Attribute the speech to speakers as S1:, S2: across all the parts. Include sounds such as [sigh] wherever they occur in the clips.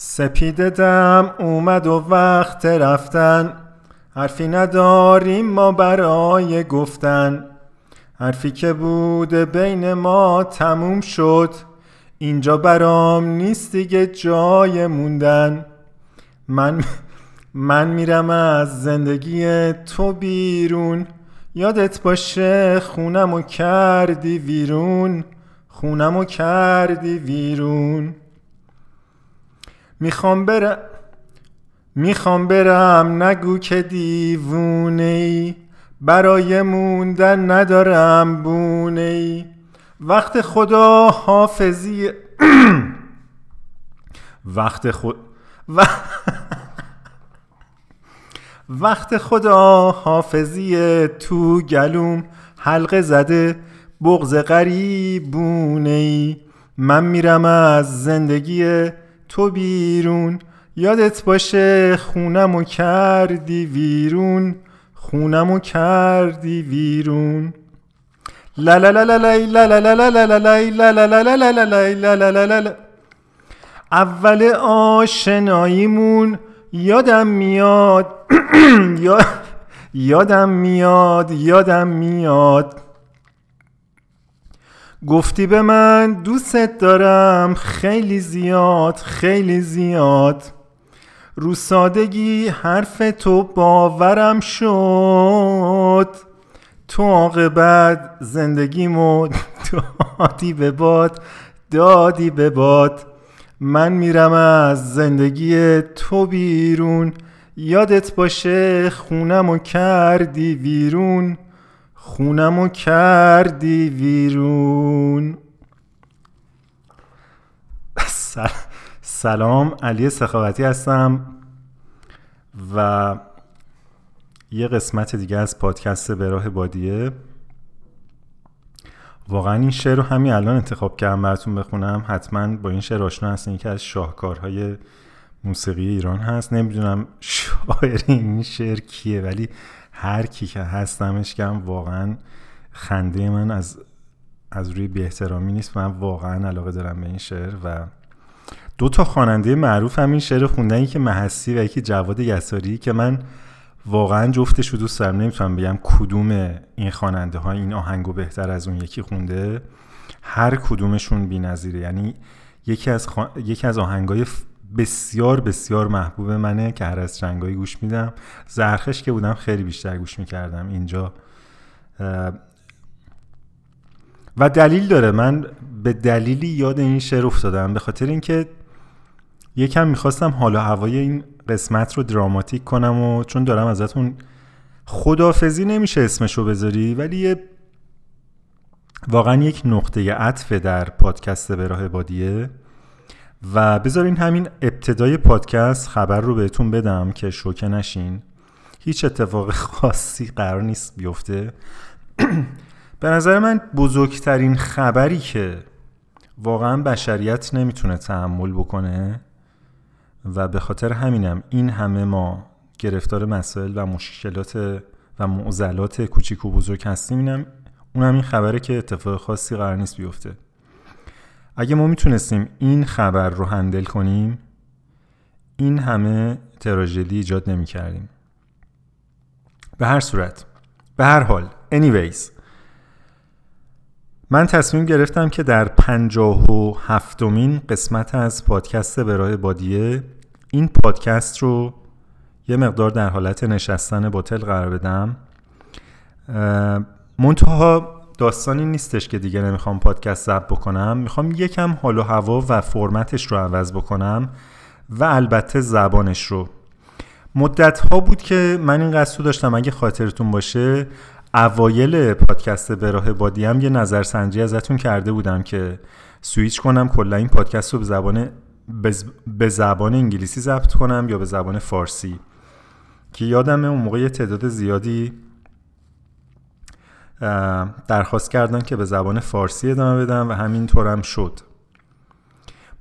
S1: سپیده دم اومد و وقت رفتن. حرفی نداریم ما برای گفتن. حرفی که بوده بین ما تموم شد. اینجا برام نیست دیگه جای موندن. من من میرم از زندگی تو بیرون. یادت باشه خونمو کردی ویرون. خونمو کردی ویرون. می‌خوام برم می‌خوام برم نگو که دیوونه ای برای موندن ندارم بونه ای وقت خدا حافظی [clears throat] وقت خود و... [laughs] وقت خدا حافظی تو گلوم حلقه زده بغز غریبونه ای من میرم از زندگی تو بیرون یادت باشه خونمو کردی ویرون خونمو کردی ویرون لا لا لا لا لا لا لا لا لا لا لا لا لا اول آشناییمون یادم میاد یادم میاد یادم میاد گفتی به من دوست دارم. خیلی زیاد خیلی زیاد. رو سادگی حرف تو باورم شد. تو عاقبت زندگیمو دادی به باد دادی به باد. من میرم از زندگی تو بیرون. یادت باشه خونمو کردی ویرون. خونمو کردی ویرون. سلام علی سخاوتی هستم و یه قسمت دیگه از پادکست به راه بادیه. واقعا این شعر رو همین الان انتخاب کردم براتون بخونم. حتما با این شعر آشنا هستین. که از شاهکارهای موسیقی ایران هست. نمی‌دونم شاعر این شعر کیه ولی هر کی که هستمش کم واقعا خنده من از از روی بی احترامی نیست. من واقعا علاقه دارم به این شعر و دو تا خواننده معروف هم این شعر خوندن. که محسی و یکی جواد یساری که من واقعا جفتش رو دوست دارم. نمی‌تونم بگم کدوم این خواننده ها این آهنگو بهتر از اون یکی خونده. هر کدومشون بی‌نظیره. یعنی یکی از, یکی از آهنگای بسیار بسیار محبوب منه که هر از رنگایی گوش میدم. زرخش که بودم خیلی بیشتر گوش می‌کردم اینجا. و دلیل داره. من به دلیلی یاد این شعر افتادم. به خاطر اینکه یکم می‌خواستم حالا هوای این قسمت رو دراماتیک کنم و چون دارم ازتون خدافزی نمیشه اسمشو بذاری ولی یه واقعا یک نقطه عطف در پادکست به راه بادیه. و بذارین همین ابتدای پادکست خبر رو بهتون بدم که شوکه نشین. هیچ اتفاق [laughs] خاصی قرار نیست بیفته. [clears throat] به نظر من بزرگترین خبری که واقعا بشریت نمی‌تونه تحمل بکنه و به خاطر همینم این همه ما گرفتار مسائل و مشکلات و معضلات کوچیک و بزرگ هستیم اینم اونم این خبره که اتفاق خاصی قرار نیست بیفته. اگه ما می‌تونستیم این خبر رو هندل کنیم این همه تراژدی ایجاد نمی کردیم به هر صورت به هر حال anyways من تصمیم گرفتم که در پنجاه و هفتمین قسمت از پادکست برای بادیه این پادکست رو یه مقدار در حالت نشستن باتل قرار بدم منتها داستانی نیستش که دیگه نمی‌خوام پادکست ضبط بکنم. می‌خوام یکم حال و هوا و فرمتش رو عوض بکنم و البته زبانش رو. مدت ها بود که من این قصد داشتم. اگه خاطرتون باشه اوایل پادکست به راه بادی هم یه نظرسنجی ازتون کرده بودم که سویچ کنم کلا این پادکست رو به زبان به زبان انگلیسی ضبط کنم یا به زبان فارسی. که یادمه اون موقع تعداد زیادی درخواست کردن که به زبان فارسی ادامه بدم و همینطورم شد.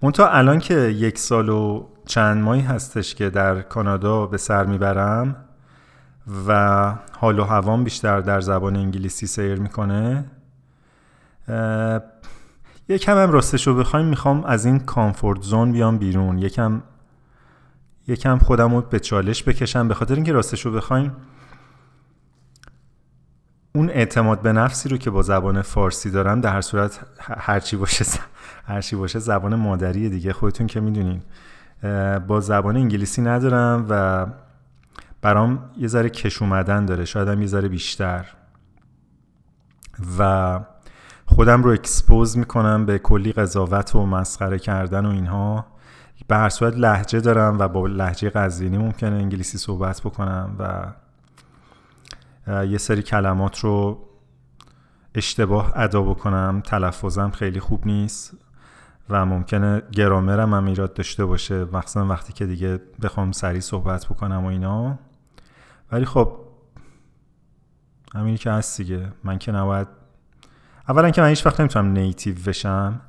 S1: منتها الان که یک سال و چند ماهی هستش که در کانادا به سر می‌برم و حال و هوام بیشتر در زبان انگلیسی سیر می‌کنه یکم هم راستش رو بخوایم می‌خوام از این کامفورت زون بیام بیرون. یکم یکم خودم رو به چالش بکشم. به خاطر اینکه راستش رو بخواین اون اعتماد به نفسی رو که با زبان فارسی دارم در هر صورت هرچی باشه هرچی باشه زبان مادری دیگه. خودتون که می‌دونین. با زبان انگلیسی ندارم و برام یه ذره کش اومدن داره. شاید هم یه ذره بیشتر. و خودم رو اکسپوز می‌کنم به کلی قضاوت و مسخره کردن و اینها. به هر صورت لحجه دارم و با لحجه قزوینی ممکنه انگلیسی صحبت بکنم و یه سری کلمات رو اشتباه ادا بکنم تلفظم خیلی خوب نیست و ممکنه گرامرم هم ایراد داشته باشه. مخصوصا وقتی که دیگه بخوام سریع صحبت بکنم و اینا. ولی خب همینی که هست دیگه. من که نباید اولا که من هیچ وقت نمی‌تونم native بشم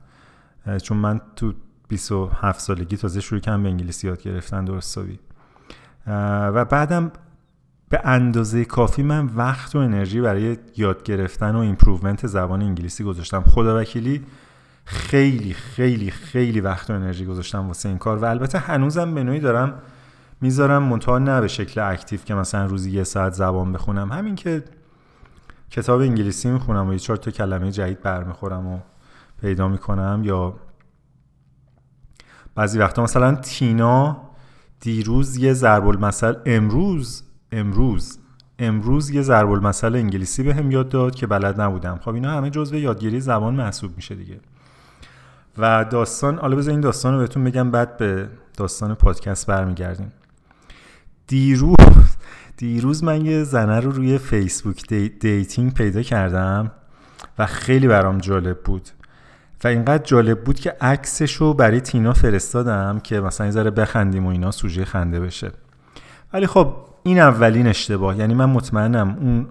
S1: چون من تو 27 سالگی تازه شروع کردم به انگلیسی یاد گرفتن درست حسابی و بعدم به اندازه کافی من وقت و انرژی برای یاد گرفتن و improvement زبان انگلیسی گذاشتم. خدا وکیلی خیلی خیلی خیلی وقت و انرژی گذاشتم واسه این کار و البته هنوزم به نوعی دارم می‌ذارم منتها نه به شکل اکتیو که مثلا روزی یه ساعت زبان بخونم. همین که کتاب انگلیسی می‌خونم و یه چهار تا کلمه جدید برمیخورم و پیدا می‌کنم یا بعضی وقتا مثلا تینا دیروز یه ضرب المثل امروز امروز. امروز یه ضرب المثل انگلیسی به یاد داد که بلد نبودم. خب اینا همه جزء یادگیری زبان محسوب میشه دیگه. و داستان حالا بذار این داستان رو بهتون بگم بعد به داستان پادکست برمیگردیم. دیروز دیروز من یه زنه رو روی فیسبوک دی dating پیدا کردم و خیلی برام جالب بود. و اینقدر جالب بود که عکسش رو برای تینا فرستادم که مثلا یه ذره بخندیم و اینا سوژه خنده بشه. ولی خب این اولین اشتباه. یعنی من مطمئنم اون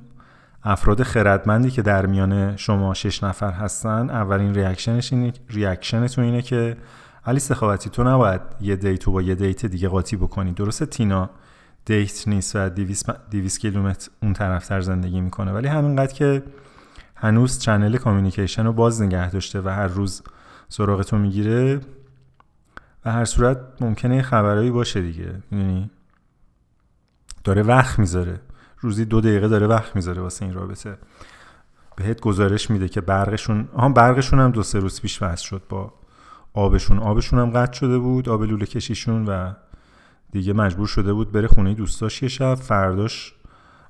S1: افراد خردمندی که در میان شما شش نفر هستن اولین reaction ش اینه reaction تون اینه که علی سخاوتی تو نباید یه date و با یه date دیگه قاطی بکنی. درسته تینا date نیست و 200 کیلومتر اون طرفتر زندگی می‌کنه ولی همینقدر که هنوز channel communication رو باز نگه داشته و هر روز سراغتو می‌گیره و هر صورت ممکنه خبرهایی باشه دیگه. می‌دونی؟ داره وقت می‌ذاره. روزی دو دقیقه داره وقت می‌ذاره واسه این رابطه. بهت گزارش میده که برقشون آها برقشون هم دو سه روز پیش وصل شد با آبشون. آبشون هم قطع شده بود آب لوله کشیشون و دیگه مجبور شده بود بره خونه دوستاش یه شب. فرداش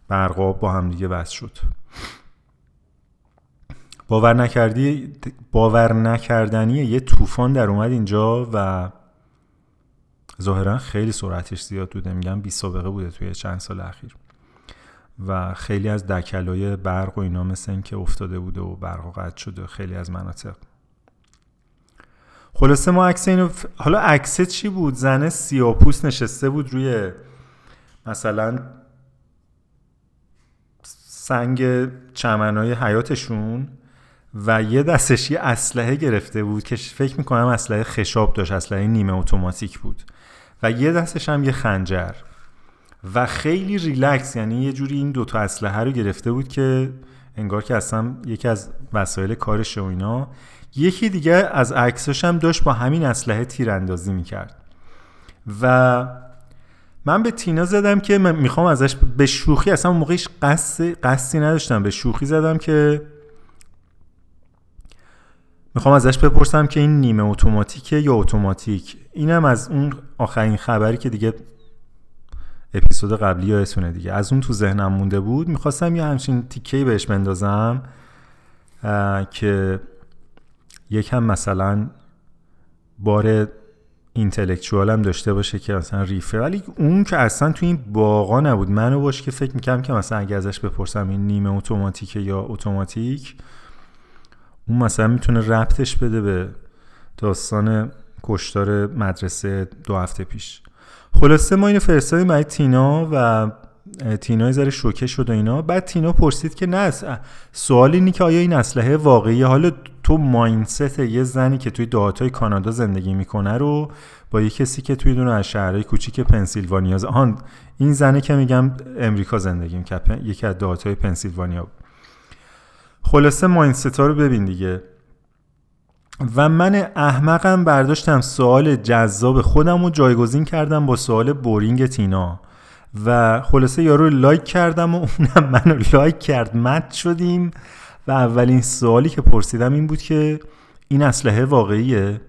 S1: برق با هم دیگه وصل شد. باور نکردی باور نکردنی یه طوفان در اومد اینجا و ظاهرا خیلی سرعتش زیاد بوده. میگم بی سابقه بوده توی چند سال اخیر. و خیلی از دکلای برق و اینا مثل این که افتاده بوده و برق قطع شده خیلی از مناطق. خلاصه ما عکس اینو حالا عکس چی بود؟ زن سیاپوس نشسته بود روی مثلا سنگ چمنهای حیاتشون و یه دستش یه اسلحه گرفته بود که فکر می‌کنم اسلحه خشاب داشت اسلحه نیمه اتوماتیک بود. و یه دستش هم یه خنجر. و خیلی ریلکس یعنی یه جوری این دوتا اسلحه رو گرفته بود که انگار که اصلا یکی از وسایل کارش و اینا. یکی دیگه از عکساش هم داشت با همین اسلحه تیراندازی می‌کرد. و من به تینا زدم که من می‌خوام ازش به شوخی اصلا موقعش قصدی نداشتم به شوخی زدم که می‌خوام ازش بپرسم که این نیمه اتوماتیکه یا اتوماتیک؟ اینم از اون آخرین خبری که دیگه اپیزود قبلی یادتونه دیگه. از اون تو ذهنم مونده بود. می‌خواستم یه همچین تیکهی بهش بندازم که یکم مثلا بار اینتלקچوال هم داشته باشه که مثلا ریفه. ولی اون که اصلا تو این باقا نبود. منو باش که فکر می‌کنم که مثلا اگه ازش بپرسم این نیمه اتوماتیکه یا اتوماتیک اون مثلا می‌تونه ربطش بده به داستان کشتار مدرسه دو هفته پیش. خلاصه ما اینو فرستادیم برای تینا و تینا ذره شوکه شد و اینا. بعد تینا پرسید که نه سوال اینی که آیا این اسلحه واقعیه؟ حالا تو ماینست یه زنی که توی دهاتای کانادا زندگی می‌کنه رو با یه کسی که توی دونه از شهرهای کوچیک پنسیلوانیا آن این زنه که میگم امریکا زندگی می‌کنه یکی از دهاتای پنسیلوانیا خلاصه ماینست ها رو ببین دیگه. و من احمقم برداشتم سوال جذاب خودم رو جایگزین کردم با سوال بورینگ تینا. و خلاصه یارو like کردم و اونم [laughs] منو like کرد. match شدیم و اولین سوالی که پرسیدم این بود که این اسلحه واقعیه؟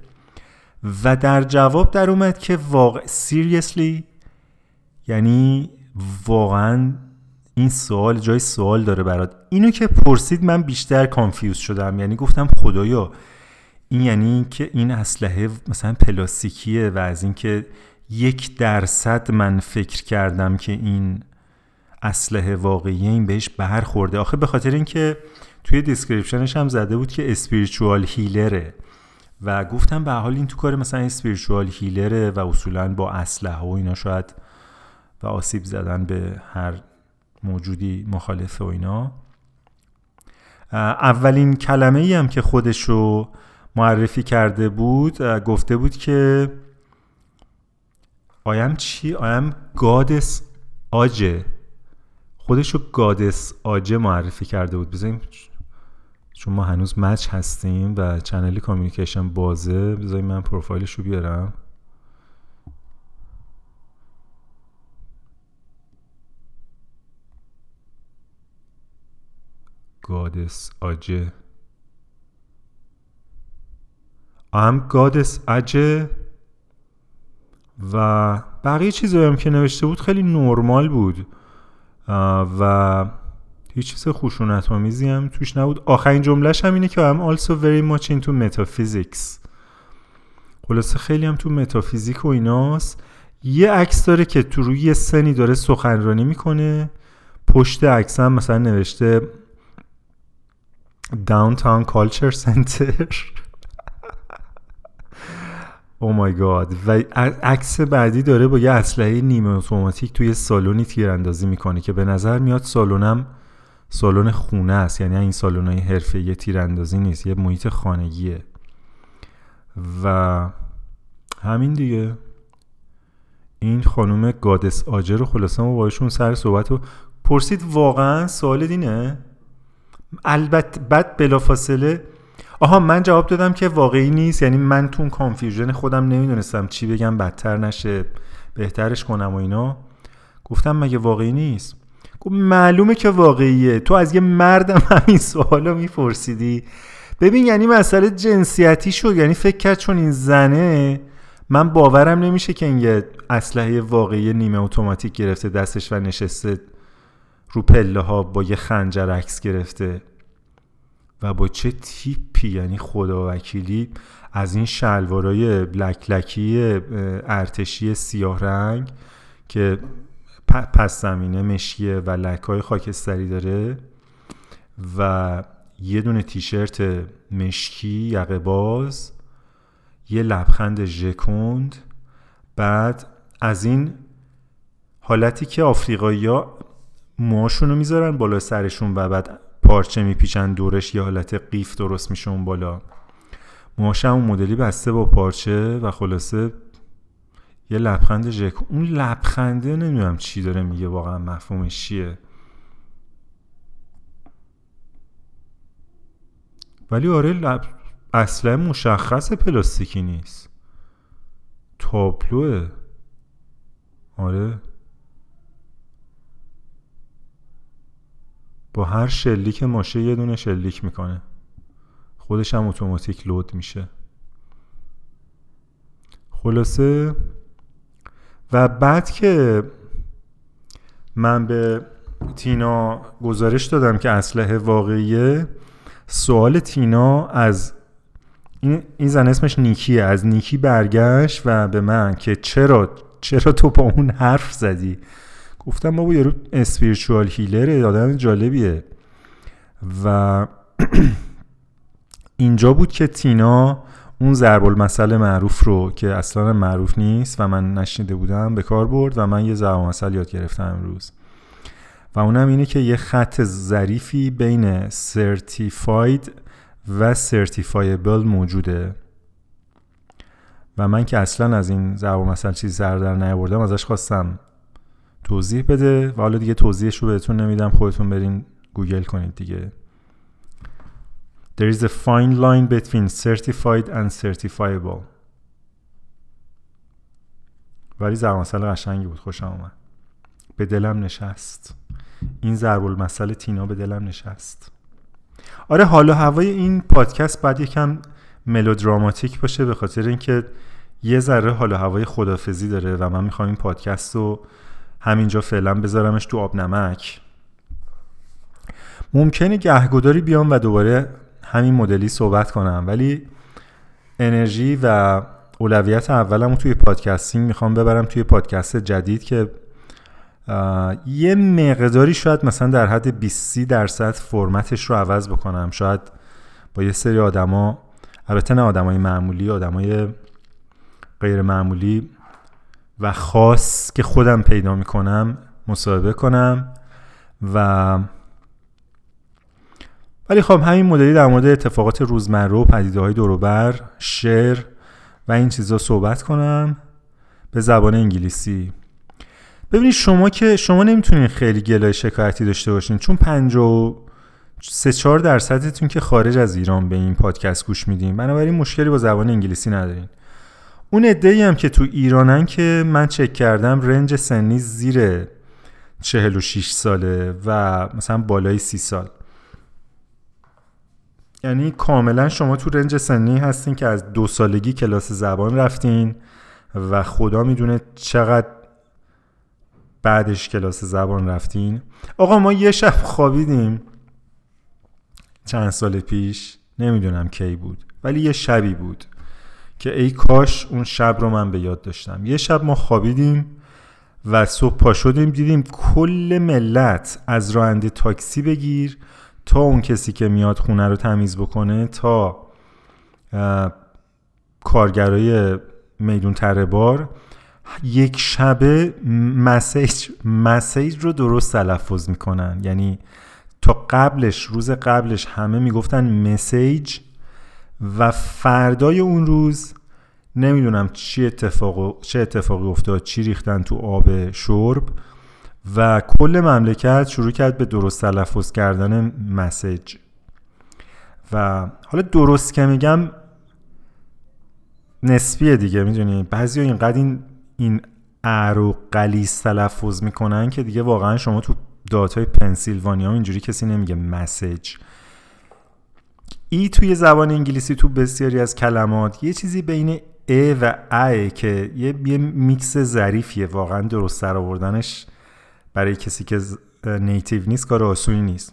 S1: و در جواب در اومد که واقع seriously یعنی واقعا این سوال جای سوال داره برات. اینو که پرسید من بیشتر confuse شدم. یعنی گفتم خدایا این یعنی که این اسلحه مثلا پلاستیکیه و از اینکه یک درصد من فکر کردم که این اسلحه واقعیه این بهش برخورده. آخه به خاطر اینکه توی description ش هم زده بود که spiritual healer ه و گفتم به هر حال این تو کار مثلا spiritual healer ه و اصولا با اسلحه و اینا شاید و آسیب زدن به هر موجودی مخالف و اینا. اولین کلمه ای هم که خودش رو معرفی کرده بود گفته بود که آیم چی؟ آیم گادس آجه خودش رو گادس آجه معرفی کرده بود. بذاریم چون ما هنوز مچ هستیم و چنلی کامیونیکیشن بازه بذاریم من پروفایلش رو بیارم. گادس آجه. ام گادس اجه و بقیه چیزایی هم که نوشته بود خیلی نرمال بود. و هیچ چیز خشونت آمیزی هم توش نبود. آخرین جملهش هم اینه که I'm also very much into metaphysics. خلاصه خیلی هم تو متافیزیک و ایناست. یه عکس داره که تو روی سنی داره سخنرانی می‌کنه. پشت عکس هم مثلا نوشته Downtown Culture Center. او مای گاد و عکس بعدی داره با یه اسلحه نیمه اتوماتیک توی سالونی تیراندازی می‌کنه که به نظر میاد سالونم سالن خونه است. یعنی این سالن های یه تیراندازی نیست یه محیط خانگیه. و همین دیگه. این خانم گادس آجر رو خلاصه ما باشون سر صحبت رو پرسید واقعا سوال دینه البته بعد بلافاصله. آها من جواب دادم که واقعی نیست. یعنی من تو کانفیوژن خودم نمی‌دونستم چی بگم بدتر نشه بهترش کنم و اینا. گفتم مگه واقعی نیست؟ گفت معلومه که واقعیه. تو از یه مردم همین سوالو میپرسیدی. ببین یعنی مسئله جنسیتی شد. یعنی فکر کرد چون این زنه من باورم نمیشه که این یه اسلحه واقعی نیمه اتوماتیک گرفته دستش و نشسته. رو پله ها با یه خنجر عکس گرفته. و با چه تیپی یعنی خدا وکیلی از این شلوارای بلک لکی ارتشی سیاه رنگ که پس زمینه مشیه و لکای خاکستری داره و یه دونه تیشرت مشکی یقه باز یه لبخند ژکوند. بعد از این حالتی که آفریقایی موهاشون رو می‌ذارن بالا سرشون و بعد پارچه میپیچن دورش یه حالت قیف درست میشه اون بالا. موهاش اون مدلی بسته با پارچه و خلاصه یه لبخند ژک. اون لبخنده نمی‌دونم چی داره میگه واقعا مفهومش چیه. ولی آره لب... اصلا مشخص پلاستیکی نیست. تابلوه. آره. با هر شلیک ماشه یه دونه شلیک می‌کنه. خودش هم اتوماتیک لود میشه. خلاصه و بعد که من به تینا گزارش دادم که اسلحه واقعیه سوال تینا از این, این زن اسمش نیکیه از نیکی برگشت و به من که چرا چرا تو با اون حرف زدی؟ گفتم بابا یارو اسپیرچوال هیلره آدم جالبیه. و [clears throat] اینجا بود که تینا اون ضرب المثل معروف رو که اصلا معروف نیست و من نشنیده بودم به کار برد و من یه ضرب المثل یاد گرفتم امروز. و اونم اینه که یه خط ظریفی بین certified و certifiable موجوده. و من که اصلا از این ضرب المثل چیزی سر در نیاوردم ازش خواستم توضیح بده و حالا دیگه توضیحش رو بهتون نمیدم خودتون برین گوگل کنید دیگه. There is a fine line between certified and certifiable. ولی زبانسل قشنگی بود خوشم آمد به دلم نشست. این ضرب المثل تینا به دلم نشست. آره حالا هوای این پادکست بعد یکم ملودراماتیک باشه به خاطر اینکه یه ذره حالا هوای خدافزی داره و من می‌خوام این پادکست رو همینجا فعلا بذارمش تو آب نمک. ممکنه گهگداری بیام و دوباره همین مدلی صحبت کنم ولی انرژی و اولویت اولم توی پادکستینگ می‌خوام ببرم توی پادکست جدید که یه مقداری شاید مثلا در حد 20 درصد فرمتش رو عوض بکنم. شاید با یه سری آدما البته نه آدمای معمولی آدمای غیر معمولی و خاص که خودم پیدا می‌کنم مصاحبه کنم و ولی خب همین مدلی در مورد اتفاقات روزمره و پدیده های دوروبر شعر و این چیزا صحبت کنم به زبان انگلیسی. ببینید شما که شما نمی‌تونین خیلی گلای شکایتی داشته باشین چون پنج و سه چهار درصدتون که خارج از ایران به این پادکست گوش میدین. بنابراین مشکلی با زبان انگلیسی ندارین. اون عده هم که تو ایرانن که من چک کردم رنج سنی زیر 46 ساله و مثلا بالای سی سال. یعنی کاملا شما تو رنج سنی هستین که از دو سالگی کلاس زبان رفتین و خدا می‌دونه چقدر بعدش کلاس زبان رفتین. آقا ما یه شب خوابیدیم. چند سال پیش نمی‌دونم کی بود ولی یه شبی بود. که ای کاش اون شب رو من به یاد داشتم. یه شب ما خوابیدیم و صبح پا شدیم دیدیم کل ملت از راننده تاکسی بگیر تا اون کسی که میاد خونه رو تمیز بکنه تا کارگرای میدون تره بار. یک شبه مسیج مسیج رو درست تلفظ می‌کنن. یعنی تا قبلش روز قبلش همه می‌گفتن مسیج و فردای اون روز نمی‌دونم چی اتفاق چه اتفاقی افتاد چی ریختن تو آب شرب و کل مملکت شروع کرد به درست تلفظ کردن مسیج. و حالا درست که میگم نسبیه دیگه می‌دونی؟ بعضی اینقدر این این ار و قلیس تلفظ می‌کنن که دیگه واقعا شما تو داتای پنسیلوانیا اینجوری کسی نمیگه مسیج. ای توی زبان انگلیسی تو بسیاری از کلمات یه چیزی بین ا و ا که یه, یه میکس ظریفیه. واقعا درست سر آوردنش برای کسی که نیتیو نیست کار آسونی نیست.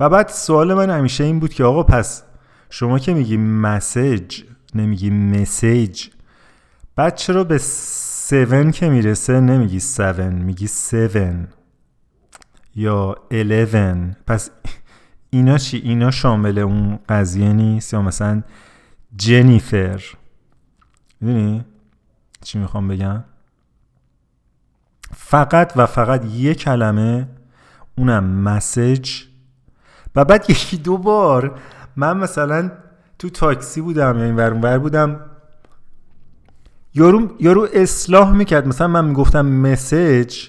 S1: و بعد سوال من همیشه این بود که آقا پس شما که میگی مسیج نمیگی مسیج بعد چرا به 7 که می‌رسه نمیگی 7 میگی 7 یا 11 پس اینا چی؟ اینا شامل اون قضیه نیست یا مثلا جنیفر. می‌دونی چی می‌خوام بگم؟ فقط و فقط یه کلمه اونم مسج و بعد یکی دو بار من مثلا تو تاکسی بودم یا این ور بودم یارو یارو اصلاح می‌کرد. مثلا من می‌گفتم مسج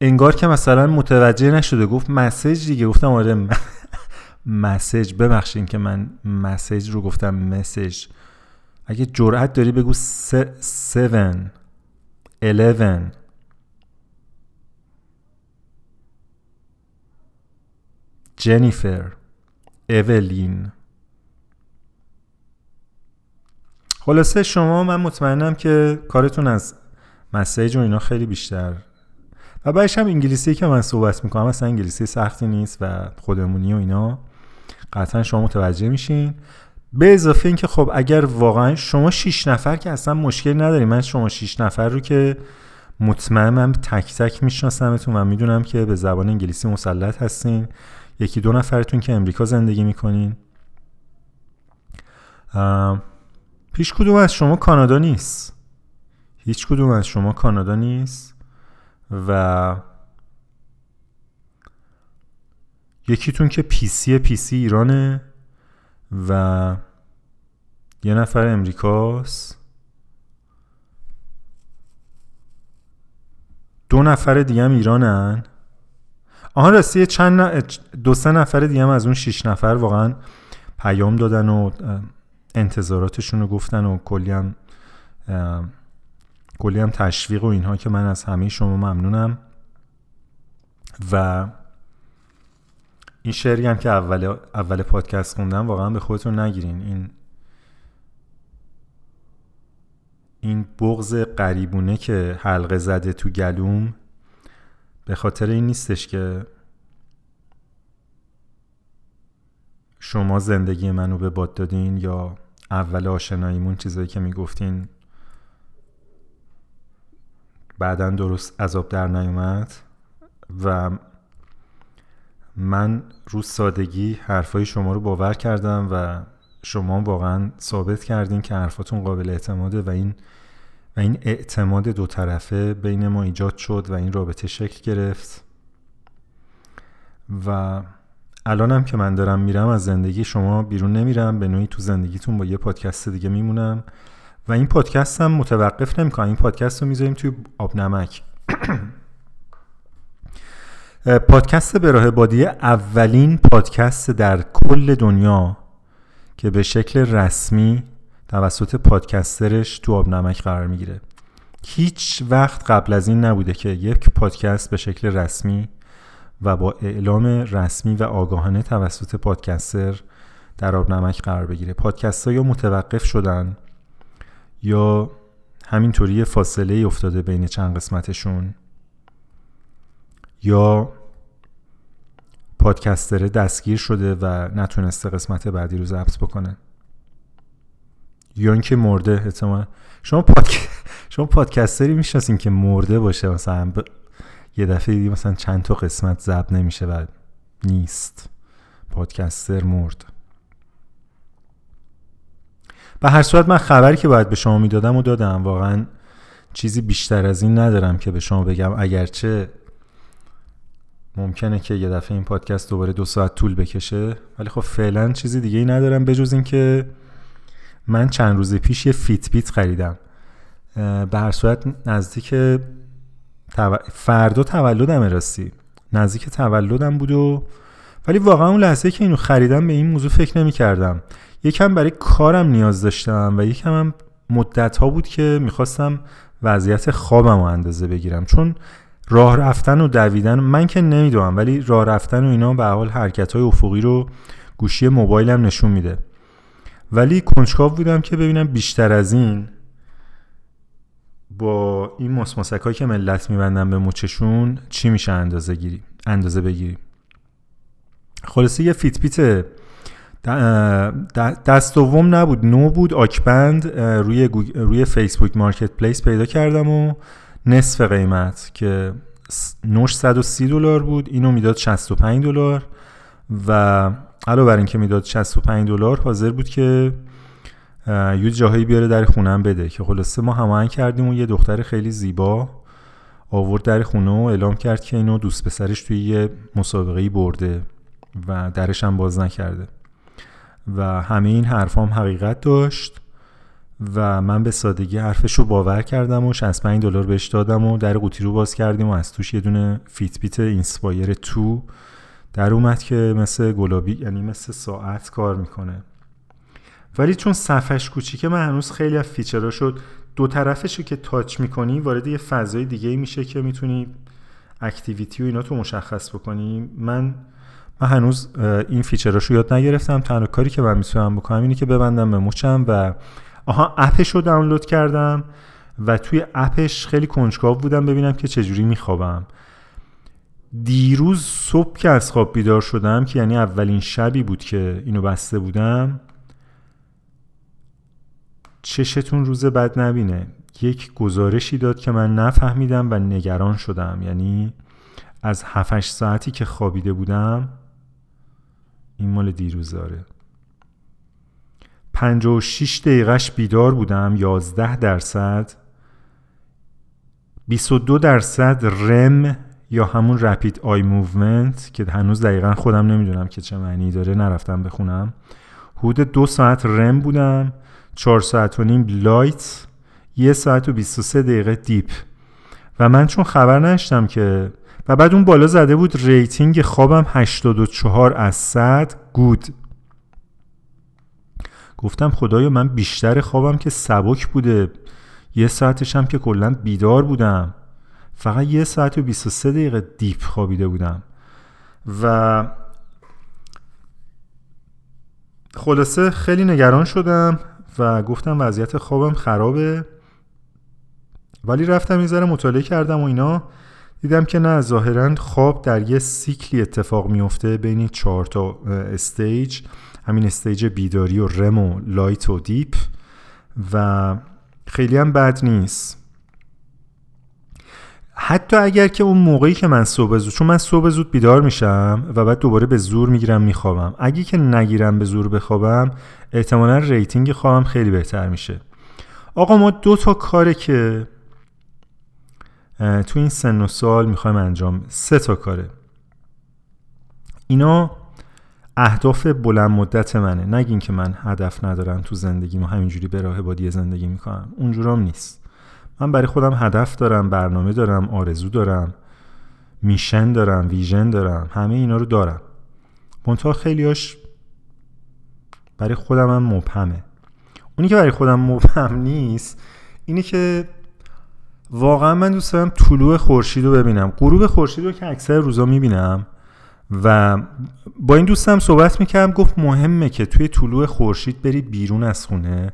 S1: انگار که مثلا متوجه نشده. گفت مسج دیگه. گفتم آره مسج ببخشین که من مسج رو گفتم مسج اگه جرأت داری بگو 7 11 جنیفر اولین خلاصه شما من مطمئنم که کارتون از مسیج و اینا خیلی بیشتر. و بعدش هم انگلیسی که من صحبت می‌کنم اصلا انگلیسی سختی نیست و خودمونی و اینا. قطعا شما متوجه میشین. به اضافه اینکه خب اگر واقعا شما شیش نفر که اصلا مشکل نداری. من شما شیش نفر رو که مطمئنم تک تک میشناسمتون و می‌دونم که به زبان انگلیسی مسلط هستین. یکی دو نفرتون که امریکا زندگی می‌کنین. هیچ کدوم از شما کانادا نیست. هیچ کدوم از شما کانادا نیست. و یکیتون که پیسی پیسی ایرانه و یه نفر امریکاست. دو نفر دیگه هم ایرانن. آها راستی چند دو سه نفر دیگه هم از اون شیش نفر واقعا پیام دادن و انتظاراتشون رو گفتن و کلی هم کلی هم تشویق و اینها که من از همه شما ممنونم. و این شعری هم که اول, اول پادکست خوندم واقعا به خودتون نگیرین. این این بغز قریبونه که حلقه زده تو گلوم به خاطر این نیستش که شما زندگی منو به باد دادین یا اول آشناییمون چیزایی که می‌گفتین بعدا درست عذاب در نیومد و من رو سادگی حرفای شما رو باور کردم و شما واقعا ثابت کردین که حرفاتون قابل اعتماده و این و این اعتماد دو طرفه بین ما ایجاد شد و این رابطه شکل گرفت. و الانم که من دارم میرم از زندگی شما بیرون نمیرم. به نوعی تو زندگیتون با یه پادکست دیگه میمونم. و این پادکست هم متوقف نمی‌کنم. این پادکست رو می‌ذاریم توی آب نمک [clears throat] پادکست به راه بادی اولین پادکست در کل دنیا که به شکل رسمی توسط پادکسترش تو آب نمک قرار می‌گیره. هیچ وقت قبل از این نبوده که یک پادکست به شکل رسمی و با اعلام رسمی و آگاهانه توسط پادکستر در آب نمک قرار بگیره. پادکست ها یا متوقف شدن یا همینطوری فاصله افتاده بین چند قسمتشون. یا پادکستره دستگیر شده و نتونسته قسمت بعدی رو ضبط بکنه. یا اینکه مرده احتمال شما پادک... [laughs] شما پادکستری می‌شناسین که مرده باشه مثلا یه دفعه دیدی مثلا چند تا قسمت ضبط نمیشه و نیست. پادکستر مرد. به هر صورت من خبری که باید به شما می‌دادم و دادم. واقعا چیزی بیشتر از این ندارم که به شما بگم. اگرچه ممکنه که یه دفعه این پادکست دوباره دو ساعت طول بکشه ولی خب فعلا چیزی دیگه ای ندارم بجز اینکه من چند روز پیش یه فیت بیت خریدم. به هر صورت نزدیک فردا تولدم راستی. نزدیک تولدم بود و ولی واقعا اون لحظه که اینو خریدم به این موضوع فکر نمی کردم یکم برای کارم نیاز داشتم و یکم هم مدت ها بود که می‌خواستم وضعیت خوابم رو اندازه بگیرم. چون راه رفتن و دویدن من که نمی‌دونم ولی راه رفتن و اینا به حال حرکت های افقی رو گوشی موبایلم نشون میده. ولی کنجکاو بودم که ببینم بیشتر از این با این مسماسک هایی که ملت میبندن به مچشون چی میشه اندازه گیری اندازه بگیری. خلاصه یه فیت پیت دست دوم نبود نو بود آکبند روی روی فیسبوک مارکت پلیس پیدا کردم و نصف قیمت که نوش 130 دلار بود اینو می‌داد 65 دلار و علاوه بر اینکه می‌داد 65 دلار حاضر بود که یه جاهایی بیاره در خونه م بده که خلاصه ما هماهنگ کردیم و یه دختر خیلی زیبا آورد در خونه و اعلام کرد که اینو دوست پسرش توی یه مسابقه برده و درش هم باز نکرده و همه این حرفام هم حقیقت داشت. و من به سادگی حرفش رو باور کردم و 65 دلار بهش دادم و در قوطی رو باز کردیم و از توش یه دونه Fitbit Inspire تو در اومد که مثل گلابی یعنی مثل ساعت کار می‌کنه. ولی چون صفحش کوچیکه من هنوز خیلی از feature ها شد دو طرفش رو که touch می‌کنی وارد یه فضای دیگه میشه که می‌تونی activity و اینا تو مشخص بکنی. من من هنوز این feature اشو یاد نگرفتم. تنها کاری که من می‌تونم بکنم اینه که ببندم به مچم و آها app ش رو دانلود کردم و توی app ش خیلی کنجکاو بودم ببینم که چجوری میخوابم. دیروز صبح که از خواب بیدار شدم که یعنی اولین شبی بود که اینو بسته بودم چشتون روز بد نبینه. یک گزارشی داد که من نفهمیدم و نگران شدم. یعنی از 7 ساعتی که خوابیده بودم این مال دیروز داره. 56 دقیقهش بیدار بودم 11 درصد. 22 درصد REM یا همون rapid eye movement که هنوز دقیقا خودم نمی‌دونم که چه معنی داره نرفتم بخونم. حدود دو ساعت REM بودم 4 ساعت و نیم light یه ساعت و 23 دقیقه deep. و من چون خبر نداشتم که و بعد اون بالا زده بود rating خوابم 84 از 100 good. گفتم خدایا من بیشتر خوابم که سبک بوده. یه ساعتش هم که کلا بیدار بودم. فقط یه ساعت و 23 دقیقه deep خوابیده بودم. و خلاصه خیلی نگران شدم و گفتم وضعیت خوابم خرابه. ولی رفتم این مطالعه کردم و اینا. دیدم که نه ظاهرا خواب در یه cycle ی اتفاق میفته بین چهار تا stage همین stage بیداری و REM و light و deep و خیلی هم بد نیست. حتی اگر که اون موقعی که من صبح زود چون من صبح زود بیدار میشم و بعد دوباره به زور می‌گیرم میخوابم. اگه که نگیرم به زور بخوابم احتمالا rating خوابم خیلی بهتر میشه. آقا ما دو تا کاره که تو این سن و سال می‌خوایم انجام سه تا کاره. اینا اهداف بلند مدت منه. نگین که من هدف ندارم تو زندگی ما همینجوری به راه بادی زندگی می‌کنم. اونجورام نیست. من برای خودم هدف دارم برنامه دارم آرزو دارم میشن دارم ویژن دارم همه اینا رو دارم. منتها خیلیاش برای خودم هم مبهمه. اونی که برای خودم مبهم نیست اینی که واقعا من دوست دارم طلوع خورشید رو ببینم. غروب خورشید رو که اکثر روزا می‌بینم. و با این دوستم صحبت می‌کردم گفت مهمه که توی طلوع خورشید بری بیرون از خونه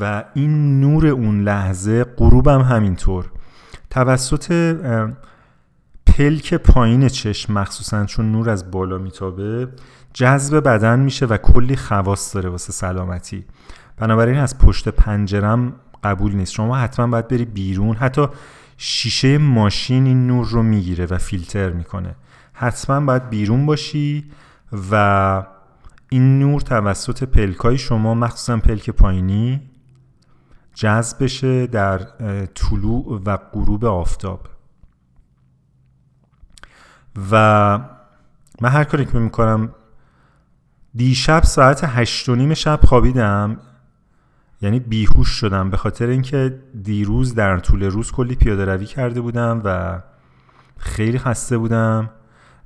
S1: و این نور اون لحظه غروبم همینطور. توسط پلک پایین چشم مخصوصا چون نور از بالا میتابه جذب بدن میشه و کلی خواص داره واسه سلامتی. بنابراین از پشت پنجرم قبول نیست. شما حتما باید بری بیرون. حتی شیشه ماشین این نور رو می‌گیره و فیلتر می‌کنه. حتما باید بیرون باشی و این نور توسط پلکای شما مخصوصا پلک پایینی جذب بشه در طلوع و غروب آفتاب. و من هر کاری که می‌کنم دیشب ساعت هشت و نیم شب خوابیدم. یعنی بیهوش شدم به خاطر اینکه دیروز در طول روز کلی پیاده روی کرده بودم و خیلی خسته بودم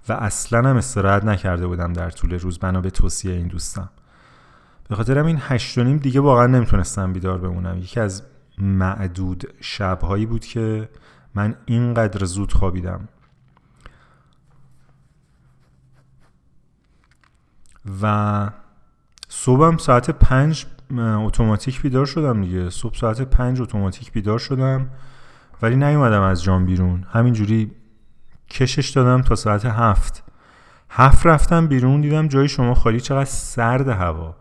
S1: و اصلا هم استراحت نکرده بودم در طول روز بنا به توصیه این دوستم. به خاطر این هشت و نیم دیگه واقعا نمی‌تونستم بیدار بمونم. یکی از معدود شبهایی بود که من اینقدر زود خوابیدم. و صبحم ساعت پنج اتوماتیک بیدار شدم دیگه. صبح ساعت پنج اتوماتیک بیدار شدم ولی نیومدم از جام بیرون. همینجوری کشش دادم تا ساعت هفت. هفت رفتم بیرون دیدم جای شما خالی چقدر سرد هوا.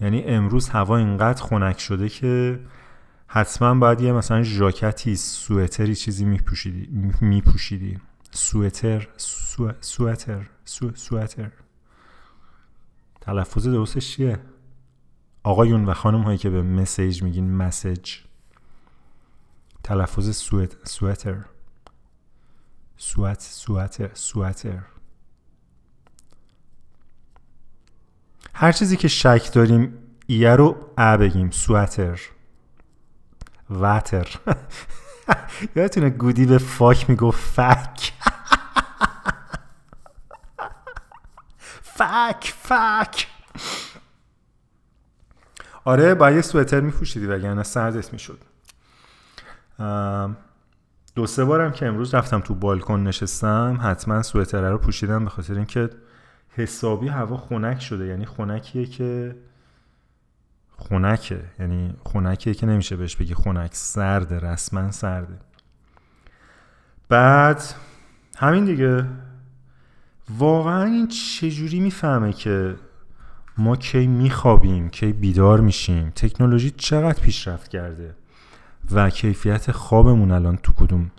S1: یعنی امروز هوا اینقدر خنک شده که حتما باید یه مثلا ژاکتی سوئتری چیزی میپوشیدی میپوشیدی. سوئتر سوئتر سوئتر. تلفظ درستش چیه؟ آقایون و خانم هایی که به مسیج میگین مسیج. تلفظ سوئت سوئتر. سوئت سوئتر سوئتر. هر چیزی که شک داریم ایه رو ا بگیم سوئتر. واتر. [laughs] یادتونه گودی به فاک می‌گفت فک [laughs] فک فک آره با یه سوئتر میپوشیدی وگرنه سردت می‌شد دو سه بارم که امروز رفتم تو بالکن نشستم حتما سوئتر رو پوشیدم به خاطر اینکه حسابی هوا خنک شده. یعنی خنکیه که خنکه. یعنی خنکیه که نمیشه بهش بگی خنک سرده رسما سرده. بعد همین دیگه. واقعا این چجوری می‌فهمه که ما کی میخوابیم کی بیدار میشیم تکنولوژی چقدر پیشرفت کرده و کیفیت خوابمون الان تو کدوم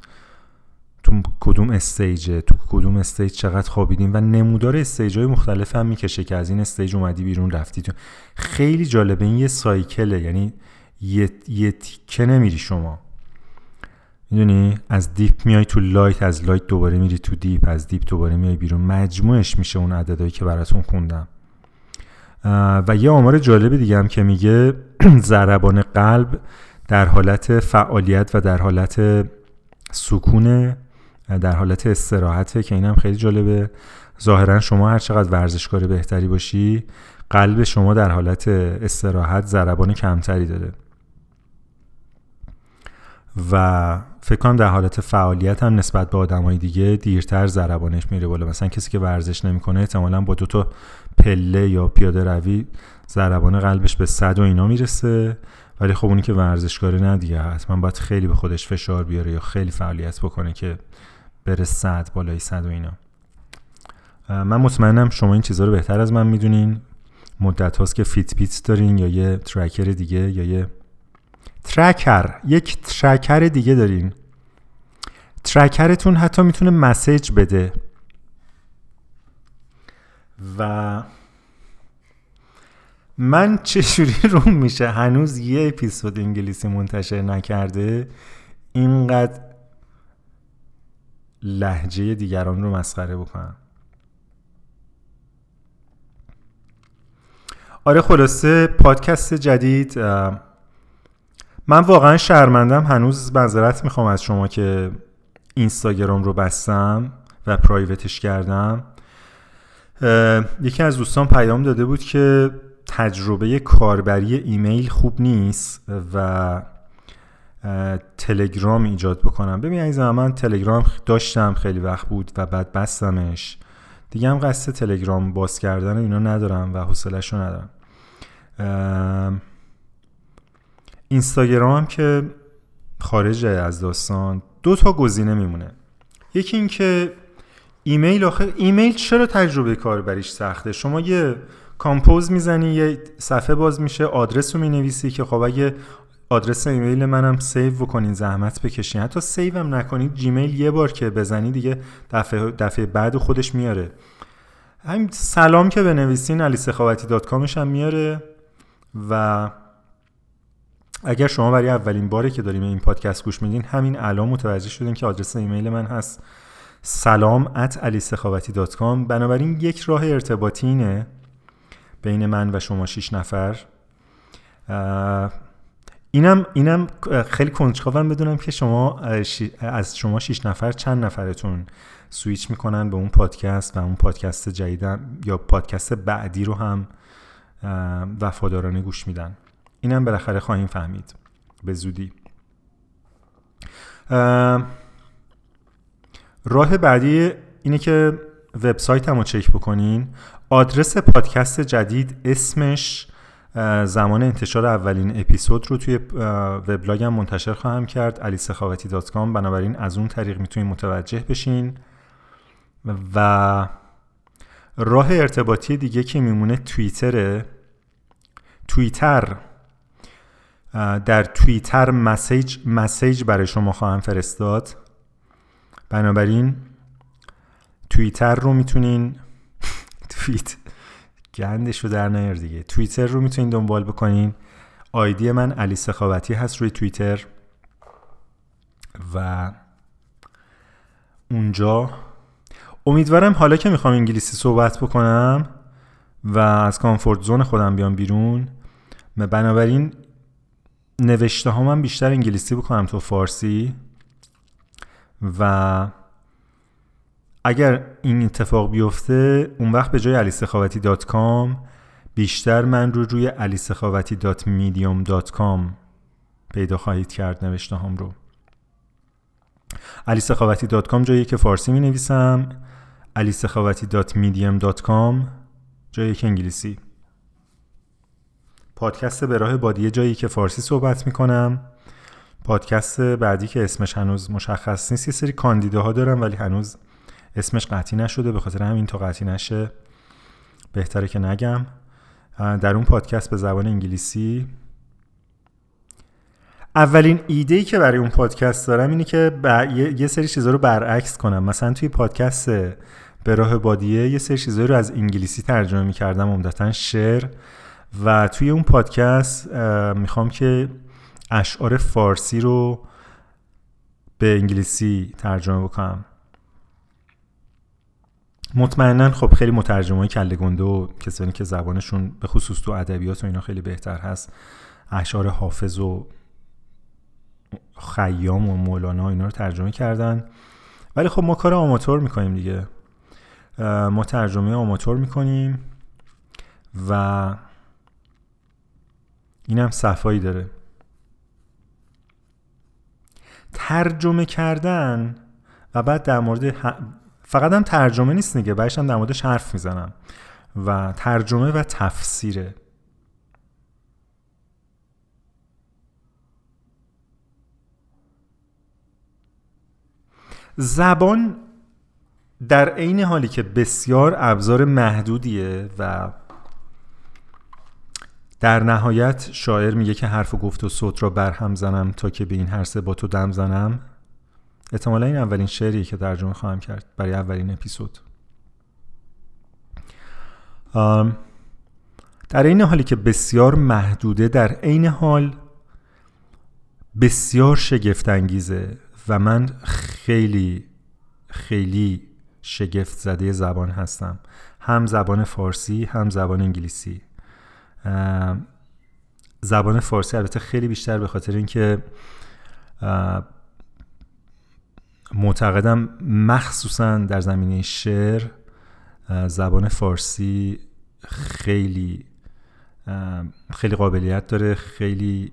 S1: تو کدوم stage ه تو کدوم stage چقدر خوابیدیم و نمودار stage های مختلف هم می‌کشه که از این stage اومدی بیرون رفتی تو. خیلی جالبه این یه cycle ه یعنی یه, یه تیکه نمیری شما. می‌دونی؟ از deep میای تو light از light دوباره میری تو deep از deep دوباره میای بیرون. مجموعش میشه اون عددهایی که براتون خوندم. و یه آمار جالب دیگه هم که میگه [clears throat] ضربان قلب در حالت فعالیت و در حالت سکونه در حالت استراحته که این هم خیلی جالبه. ظاهرا شما هر چقدر ورزشکار بهتری باشی قلب شما در حالت استراحت ضربان کمتری داره. و فکر کنم در حالت فعالیت هم نسبت به آدمای دیگه دیرتر ضربانش میره بالا. مثلا کسی که ورزش نمی‌کنه احتمالا با دو تا پله یا پیاده روی ضربان قلبش به صد و اینا می‌رسه. ولی خب اونی که ورزشکاره نه دیگه حتما باید خیلی به خودش فشار بیاره یا خیلی فعالیت بکنه که بره صد بالای صد و اینا. من مطمئنم شما این چیزها رو بهتر از من می‌دونین. مدت هاست که Fitbit دارین یا یه tracker دیگه یا یه tracker یک tracker دیگه دارین. tracker تون حتی می‌تونه message بده. و من چجوری [laughs] روم میشه هنوز یه اپیزود انگلیسی منتشر نکرده؟ اینقدر لحجه دیگران رو مسخره بکنم. آره خلاصه پادکست جدید من واقعا شرمندم. هنوز منظرت می‌خوام از شما که اینستاگرام رو بستم و پرایوتش کردم. یکی از دوستان پیام داده بود که تجربه کاربری ایمیل خوب نیست و تلگرام ایجاد بکنم. ببین این من تلگرام داشتم خیلی وقت بود و بعد بستمش. دیگه هم قصد تلگرام باز کردن اینا ندارم و حوصلش رو ندارم. اینستاگرام که خارج از داستان دو تا گزینه میمونه. یکی اینکه ایمیل آخه ایمیل چرا تجربه کاربریش سخته؟ شما یه compose می‌زنی یه صفحه باز میشه آدرس رو می‌نویسی که خب اگه آدرس ایمیل منم save بکنین زحمت بکشین. حتی هم نکنید Gmail یه بار که بزنی دیگه دفعه, دفعه بعد خودش میاره. همین سلام که بنویسین علی سخاوتی dot com ش هم میاره و اگر شما برای اولین باره که داریم این پادکست گوش میدین همین الان متوجه شدین که آدرس ایمیل من هست. سلام at علی dot com بنابراین یک راه ارتباطی اینه بین من و شما شیش نفر. اینم اینم خیلی کنجکاوم بدونم که شما از شما شیش نفر چند نفرتون سویچ می‌کنن به اون پادکست و اون پادکست جدیدم یا پادکست بعدی رو هم وفادارانه گوش میدن. اینم بالاخره خواهیم فهمید. به زودی. راه بعدی اینه که وبسایت رو چک بکنین. آدرس پادکست جدید اسمش زمان انتشار اولین اپیزود رو توی وبلاگم منتشر خواهم کرد دات بنابراین از اون طریق می‌تونید متوجه بشین. و راه ارتباطی دیگه که میمونه توییتره. توییتر در توییتر مسیج مسیج برای شما خواهم فرستاد. بنابراین توییتر رو می‌تونین [laughs] توییت گندش رو در نیار دیگه. توییتر رو می‌تونین دنبال بکنین. آیدی من علی سخاوتی هست روی توییتر. و اونجا امیدوارم حالا که می‌خوام انگلیسی صحبت بکنم و از کامفورت زون خودم بیام بیرون بنابراین نوشته ها من بیشتر انگلیسی بکنم تو فارسی. و اگر این اتفاق بیفته اون وقت به جای علیسخاوتی dot com بیشتر من رو روی علیسخاوتی dot Medium dot com پیدا خواهید کرد نوشته هم رو. علیسخاوتی dot com جایی که فارسی می نویسم علیسخاوتی dot Medium dot com جایی که انگلیسی. پادکست به راه بادیه جایی که فارسی صحبت می کنم پادکست بعدی که اسمش هنوز مشخص نیست. یه سری کاندیداها دارم ولی هنوز اسمش قطعی نشده. به خاطر همین تا قطعی نشه بهتره که نگم. در اون پادکست به زبان انگلیسی اولین ایده ای که برای اون پادکست دارم اینه که یه سری چیزا رو برعکس کنم. مثلا توی پادکست به راه بادیه یه سری چیزا رو از انگلیسی ترجمه می‌کردم عمدتا شعر. و توی اون پادکست می‌خوام که اشعار فارسی رو به انگلیسی ترجمه بکنم. مطمئنا خب خیلی مترجم های کله گنده و کسانی که زبانشون به خصوص تو ادبیات و اینا خیلی بهتر هست اشعار حافظ و خیام و مولانا اینا رو ترجمه کردن. ولی خب ما کار آماتور می‌کنیم دیگه. ما ترجمه آماتور می‌کنیم و اینم صفایی داره. ترجمه کردن و بعد در مورد فقط هم ترجمه نیست دیگه بعدش هم در موردش حرف می‌زنم. و ترجمه و تفسیره. زبان در عین حالی که بسیار ابزار محدودیه و در نهایت شاعر میگه که حرف و گفت و صوت را برهم زنم تا که به این هر سه با تو دم زنم. احتمالا این اولین شعریه که ترجمه خواهم کرد برای اولین اپیزود. در این حالی که بسیار محدوده در عین حال بسیار شگفت انگیزه و من خیلی خیلی شگفت زده زبان هستم. هم زبان فارسی هم زبان انگلیسی. زبان فارسی البته خیلی بیشتر به خاطر اینکه معتقدم مخصوصا در زمینه شعر زبان فارسی خیلی خیلی قابلیت داره خیلی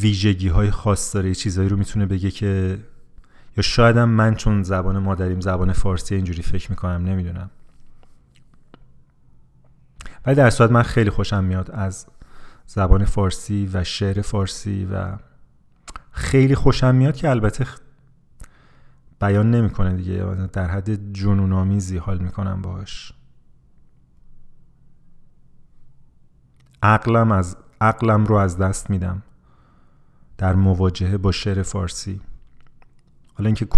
S1: ویژگی های خاص داره چیزایی رو می‌تونه بگه که یا شایدم من چون زبان مادریم زبان فارسی اینجوری فکر می‌کنم نمی‌دونم. ولی در صورت من خیلی خوشم میاد از زبان فارسی و شعر فارسی و خیلی خوشم میاد که البته بیان نمی‌کنه دیگه. در حد جنونآمیزی حال می‌کنم باش عقلم از عقلم رو از دست میدم در مواجهه با شعر فارسی. حالا اینکه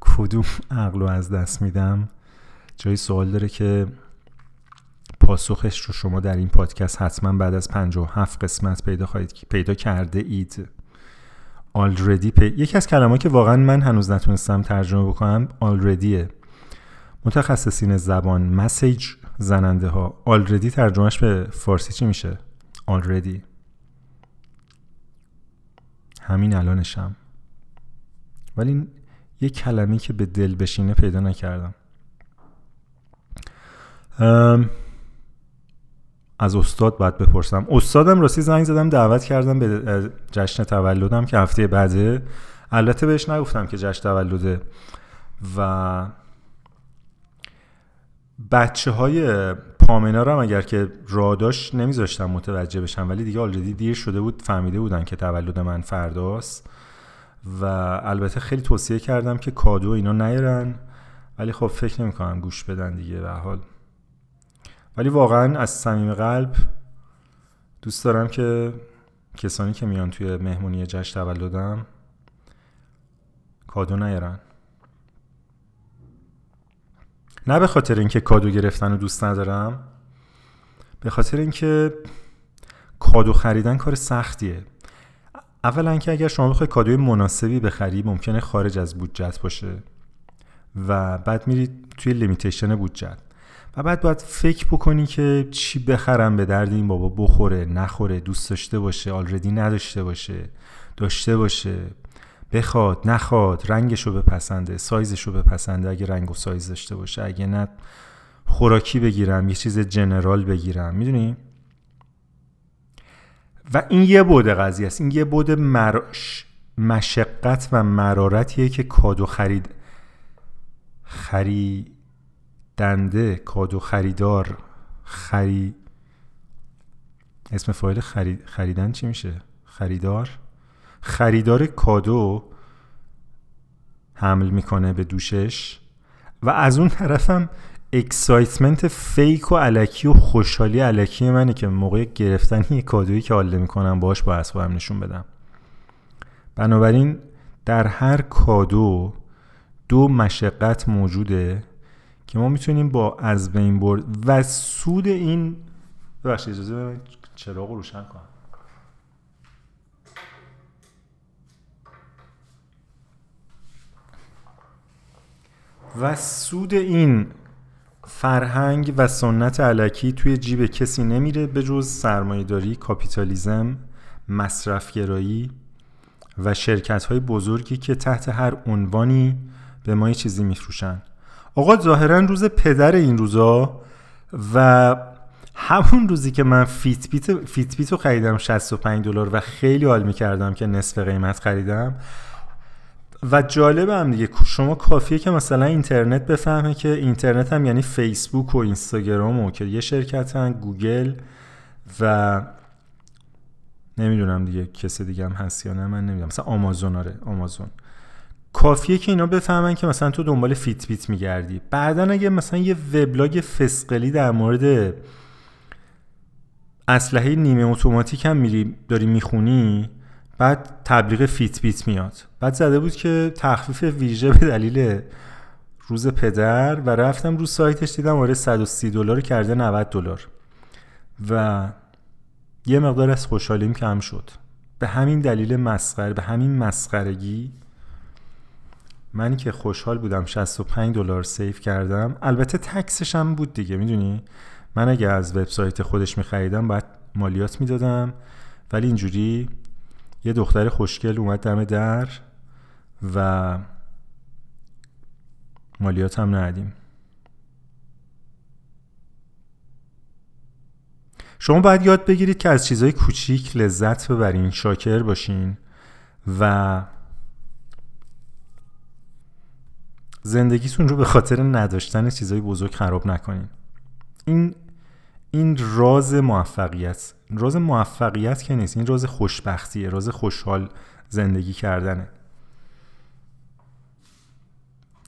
S1: کدوم عقل رو از دست میدم جایی سوال داره که پاسخش رو شما در این پادکست حتما بعد از 57 قسمت پیدا خواهید پیدا کرده اید. Already پی... یکی از کلمات که واقعا من هنوز نتونستم ترجمه بکنم alreadyه. متخصصین زبان مسیج زننده ها already ترجمهش به فارسی چی میشه؟ Already. همین الانشم. ولی یه کلمی که به دل بشینه پیدا نکردم. از استاد باید بپرسم. استادم راستی زنگ زدم دعوت کردم به جشن تولدم که هفته بعده. البته بهش نگفتم که جشن تولده. و بچه های پامنا رو اگر که راداش نمیذاشتم متوجه بشم ولی دیگه آلردی دیر شده بود فهمیده بودن که تولد من فرداست. و البته خیلی توصیه کردم که کادو اینا نیرن ولی خب فکر نمی کنم گوش بدن دیگه به حال. ولی واقعا از صمیم قلب دوست دارم که کسانی که میان توی مهمونی جشن تولدم کادو نیارن. نه به خاطر اینکه کادو گرفتن رو دوست ندارم به خاطر اینکه کادو خریدن کار سختیه. اولا که اگر شما بخوای کادوی مناسبی بخری ممکنه خارج از بودجت باشه و بعد میری توی limitation بودجت و بعد باید فکر بکنی که چی بخرم به درد این بابا. بخوره نخوره دوست داشته باشه already نداشته باشه داشته باشه. بخواد نخواد رنگشو بپسنده سایزشو بپسنده. اگه رنگ و سایز داشته باشه اگه نه خوراکی بگیرم یه چیز جنرال بگیرم. می‌دونی؟ و این یه بود قضیه است. این یه بود مشقت و مرارتیه که کادو خرید خریدنده کادو خریدار خری اسم فایل خرید... خریدن چی میشه؟ خریدار؟ خریدار کادو حمل می‌کنه به دوشش و از اون طرفم excitement fake و الکی و خوشحالی الکی منه که موقع گرفتن یه کادویی که حال می‌کنم باش با اسبابم نشون بدم. بنابراین در هر کادو دو مشقت موجوده. که ما می‌تونیم با از بین برد و سود این ببخشید اجازه بدید چراغ رو روشن کنم. و سود این فرهنگ و سنت علکی توی جیب کسی نمیره به جز سرمایهداری کاپیتالیزم مصرفگرایی و شرکت های بزرگی که تحت هر عنوانی به ما چیزی میفروشن. آقا ظاهرا روز پدر این روزا و همون روزی که من Fitbit, Fitbit رو خریدم 65 دلار و خیلی حال می‌کردم که نصف قیمت خریدم. و جالبم دیگه شما کافیه که مثلا اینترنت بفهمه که اینترنت هم یعنی فیسبوک و اینستاگرام و که یه شرکتن گوگل و نمی‌دونم دیگه کسی دیگه هم هست یا نه من نمی‌دونم. مثلا آمازون آره آمازون. کافیه که اینا بفهمن که مثلا تو دنبال Fitbit میگردی. بعدا اگه مثلا یه وبلاگ فسقلی در مورد اسلحه نیمه اتوماتیک هم میری داری می‌خونی بعد تبلیغ Fitbit میاد. بعد زده بود که تخفیف ویژه به دلیل روز پدر و رفتم رو سایتش دیدم آره 130 دلار کرده 90 دلار. و یه مقدار از خوشحالیم کم شد. به همین دلیل مسخره به همین مسخرگی منی که خوشحال بودم 65 دلار سیف کردم البته تکسش هم بود دیگه می‌دونی؟ من اگه از وبسایت خودش میخریدم باید مالیات می‌دادم. ولی اینجوری یه دختر خوشگل اومد دم در و مالیات هم ندیم شما باید یاد بگیرید که از چیزهای کوچیک لذت ببرین شاکر باشین و زندگیتون رو به خاطر نداشتن چیزهای بزرگ خراب نکنین. این این راز موفقیت راز موفقیت که نیست این راز خوشبختیه راز خوشحال زندگی کردنه.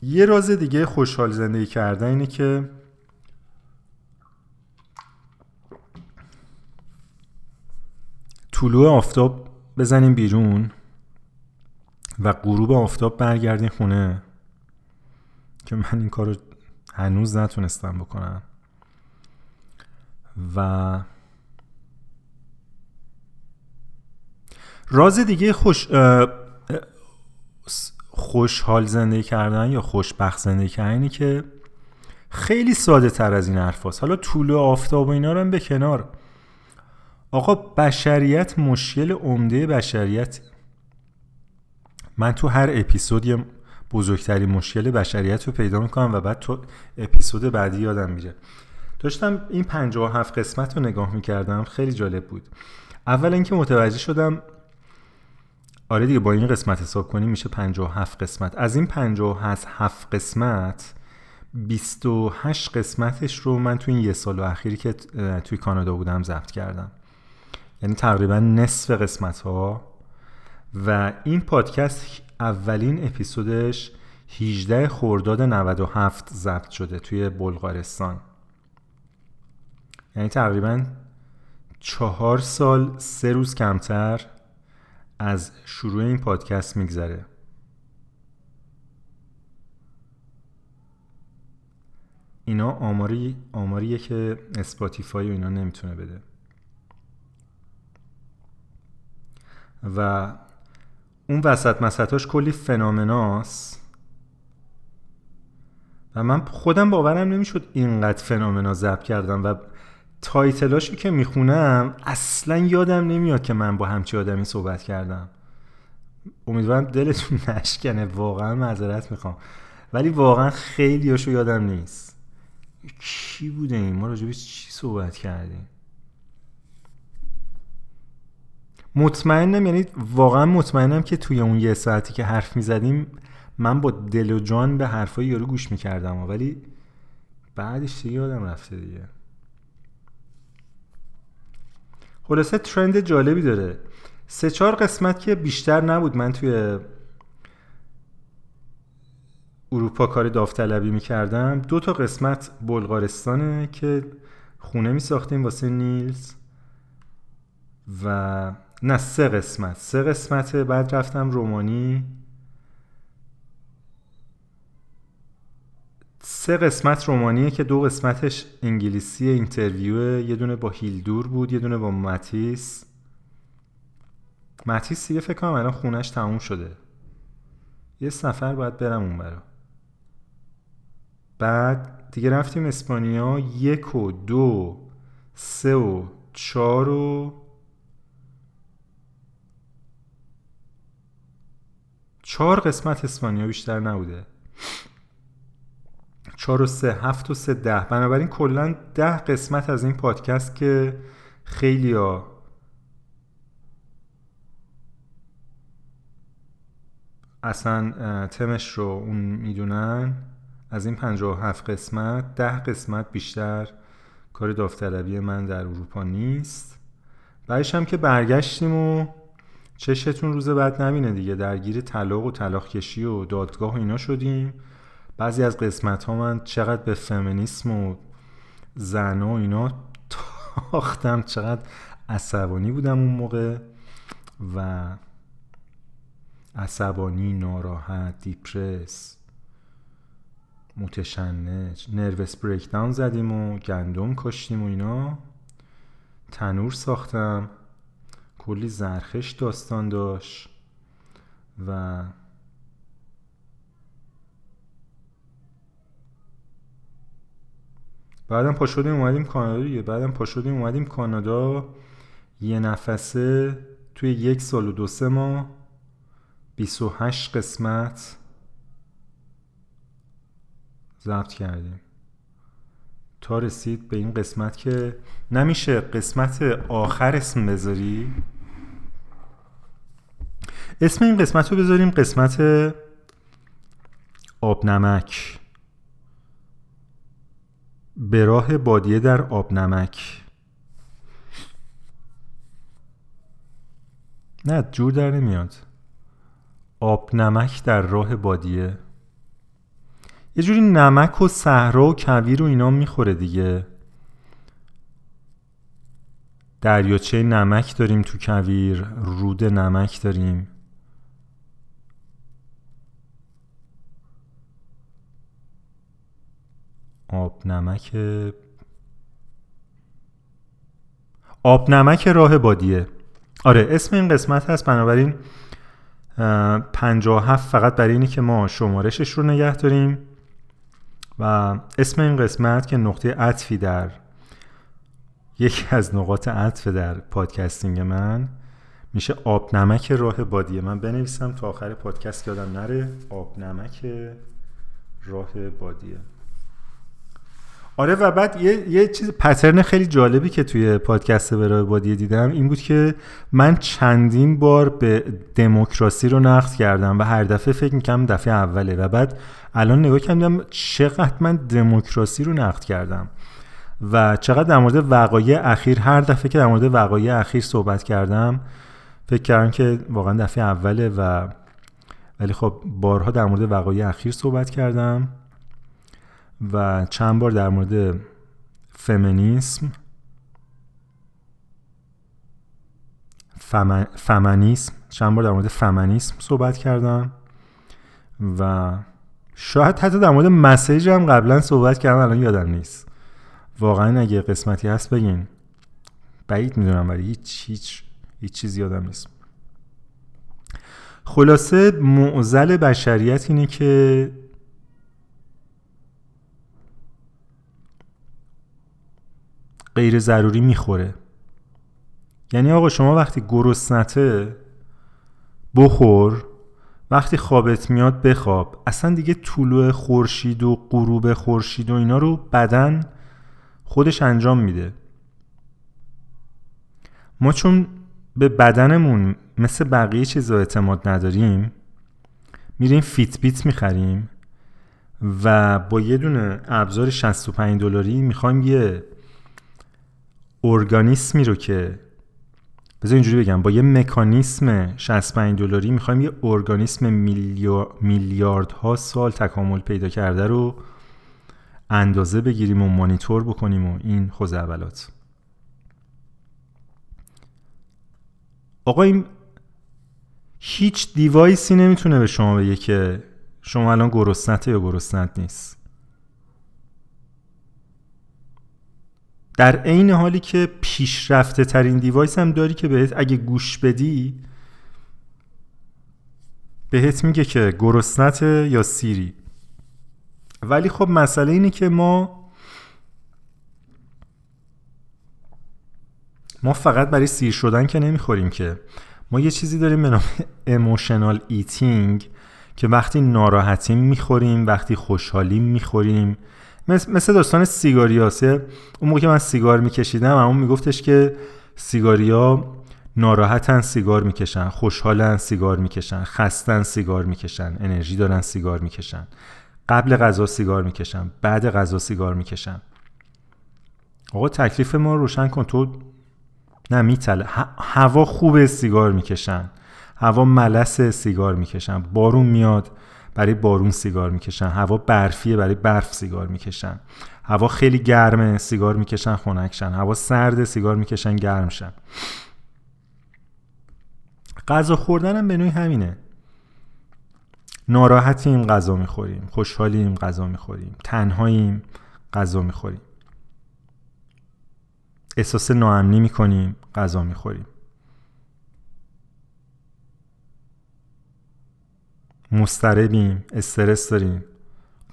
S1: یه راز دیگه خوشحال زندگی کردن اینه که طلوع آفتاب بزنیم بیرون و غروب آفتاب برگردیم خونه. که من این کارو هنوز نتونستم بکنم. و راز دیگه خوش خوشحال زندگی کردن یا خوشبخت زندگی کردن اینه که خیلی ساده تر از این حرف حالا طول آفتاب و اینا رو هم به کنار. آقا بشریت مشکل عمده بشریت. من تو هر اپیزود بزرگترین مشکل بشریت رو پیدا می‌کنم و بعد تو اپیزود بعدی یادم میره. داشتم این 57 قسمت رو نگاه می‌کردم خیلی جالب بود. اول اینکه متوجه شدم آره دیگه با این قسمت حساب کنیم میشه 57 قسمت. از این 57 قسمت 28 قسمتش رو من تو این یه سال و اخیری که توی کانادا بودم ضبط کردم. یعنی تقریبا نصف قسمت ها و این پادکست اولین اپیزودش 18 خرداد 97 ضبط شده توی بلغارستان. یعنی تقریبا چهار سال سه روز کمتر از شروع این پادکست میگذره. اینا آماری آماریه که اسپاتیفای و اینا نمی‌تونه بده. و اون وسط مسطاش کلی phenomena ست و من خودم باورم نمی‌شد اینقدر phenomena ضبط کردم و title اشو که می‌خونم اصلا یادم نمیاد که من با همچی آدمی صحبت کردم. امیدوارم دلتون [laughs] نشکنه واقعا معذرت می‌خوام. ولی واقعا خیلی یادم نیست. کی بوده این؟ ما راجبش چی صحبت کردیم؟ مطمئنم یعنی واقعا مطمئنم که توی اون یه ساعتی که حرف می‌زدیم من با دل و جان به حرفای یارو گوش می‌کردم. ولی بعدش دیگه یادم رفته دیگه. خلاصه ترند جالبی داره. سه چهار قسمت که بیشتر نبود. من توی اروپا کار داوطلبی می‌کردم. دو تا قسمت بلغارستانه که خونه میساختیم واسه نیلز و نه سه قسمت. سه قسمت بعد رفتم رومانی. سه قسمت رومانیه که دو قسمتش انگلیسی interview. یه دونه با هیلدور بود یه دونه با ماتیس. ماتیس دیگه فکر کنم الان خونش تموم شده. یه سفر باید برم اون برا بعد دیگه رفتیم اسپانیا. یک و دو سه و چار و چهار قسمت اسپانیا بیشتر نبوده. چهار و سه هفت و سه ده. بنابراین کلا ده قسمت از این پادکست که خیلی ها اصلا تمش رو اون می‌دونن از این هفت قسمت ده قسمت بیشتر کار داوطلبی من در اروپا نیست. بعدش هم که برگشتیم و چشتون روز بعد نبینه دیگه. درگیر طلاق و طلاق کشی و دادگاه و اینا شدیم. بعضی از قسمت ها من چقدر به فمینیسم و زن و اینا تاختم چقدر عصبانی بودم اون موقع و عصبانی ناراحت دیپرس متشنج نروس بریکداون زدیم و گندم کشتیم و اینا. تنور ساختم. کلی زرخش داستان داشت و بعدم پا شدیم اومدیم کانادا دیگه. بعدم پا شدیم اومدیم کانادا. یه نفسه توی یک سال و دو سه ماه 28 قسمت ضبط کردیم. تا رسید به این قسمت که نمیشه قسمت آخر اسم بذاری. اسم این قسمت رو بذاریم قسمت آب نمک به راه بادیه در آب نمک نه جور در نمیاد. آب نمک در راه بادیه. یه جوری نمک و صحرا و کویر و اینا می‌خوره دیگه. دریاچه نمک داریم تو کویر رود نمک داریم. آب نمک آب نمک راه بادیه. آره اسم این قسمت هست. بنابراین هفت فقط برای اینی که ما شمارشش رو نگه داریم و اسم این قسمت که نقطه عطفی در یکی از نقاط عطف در پادکستینگ من میشه آب نمک راه بادیه. من بنویسم تا آخر پادکست یادم نره. آب نمک راه بادیه. آره و بعد یه, یه چیز پترن خیلی جالبی که توی پادکست برای بادیه دیدم این بود که من چندین بار به دموکراسی رو نقد کردم و هر دفعه فکر می‌کنم دفعه اوله و بعد الان نگاه کردم چقدر من دموکراسی رو نقد کردم و چقدر در مورد وقایع اخیر هر دفعه که در مورد وقایع اخیر صحبت کردم فکر کردم که واقعا دفعه اوله و ولی خب بارها در مورد وقایع اخیر صحبت کردم. و چند بار در مورد فمینیسم فمنیسم چند بار در مورد فمنیسم صحبت کردم و شاید حتی در مورد مسیج هم قبلا صحبت کردم الان یادم نیست. واقعا اگه قسمتی هست بگین. بعید می‌دونم ولی هیچ هیچ هیچ چیز یادم نیست. خلاصه معزل بشریت اینه که غیر ضروری می‌خوره. یعنی آقا شما وقتی گرسنته بخور وقتی خوابت میاد بخواب. اصلا دیگه طلوع خورشید و غروب خورشید و اینا رو بدن خودش انجام میده. ما چون به بدنمون مثل بقیه چیزا اعتماد نداریم میریم فیت بیت می‌خریم و با یه دونه ابزار 65 دلاری می‌خوایم یه ارگانیسمی رو که بذار اینجوری بگم با یه مکانیسم 65 دلاری می‌خوایم یه ارگانیسم میلیاردها سال تکامل پیدا کرده رو اندازه بگیریم و مانیتور بکنیم و این خوزعبلات آقا این هیچ دیوایسی نمی‌تونه به شما بگه که شما الان گرسنته یا گرسنت نیست. در عین حالی که پیشرفته ترین دیوایس هم داری که بهت اگه گوش بدی بهت میگه که گرسنت یا سیری. ولی خب مسئله اینه که ما ما فقط برای سیر شدن که نمی‌خوریم که. ما یه چیزی داریم به نام emotional eating که وقتی ناراحتیم می‌خوریم وقتی خوشحالیم می‌خوریم. مثل, داستان سیگاریاسه اون موقع که من سیگار میکشیدم اون میگفتش که سیگاریا ناراحتن سیگار می‌کشن خوشحالن سیگار می‌کشن خستن سیگار می‌کشن انرژی دارن سیگار می‌کشن. قبل غذا سیگار می‌کشن بعد غذا سیگار می‌کشن. آقا تکلیف ما روشن کن. تو نه میتله هوا خوبه سیگار می‌کشن. هوا ملس سیگار می‌کشن. بارون میاد. برای بارون سیگار می‌کشن. هوا برفیه برای برف سیگار می‌کشن. هوا خیلی گرمه سیگار می‌کشن خنکشن هوا سرده سیگار می‌کشن گرمشن غذا خوردن هم به نوعی همینه. ناراحتیم غذا می‌خوریم. خوشحالیم غذا می‌خوریم. تنهاییم غذا می‌خوریم. احساس ناامنی می‌کنیم غذا می‌خوریم. مستربیم استرس داریم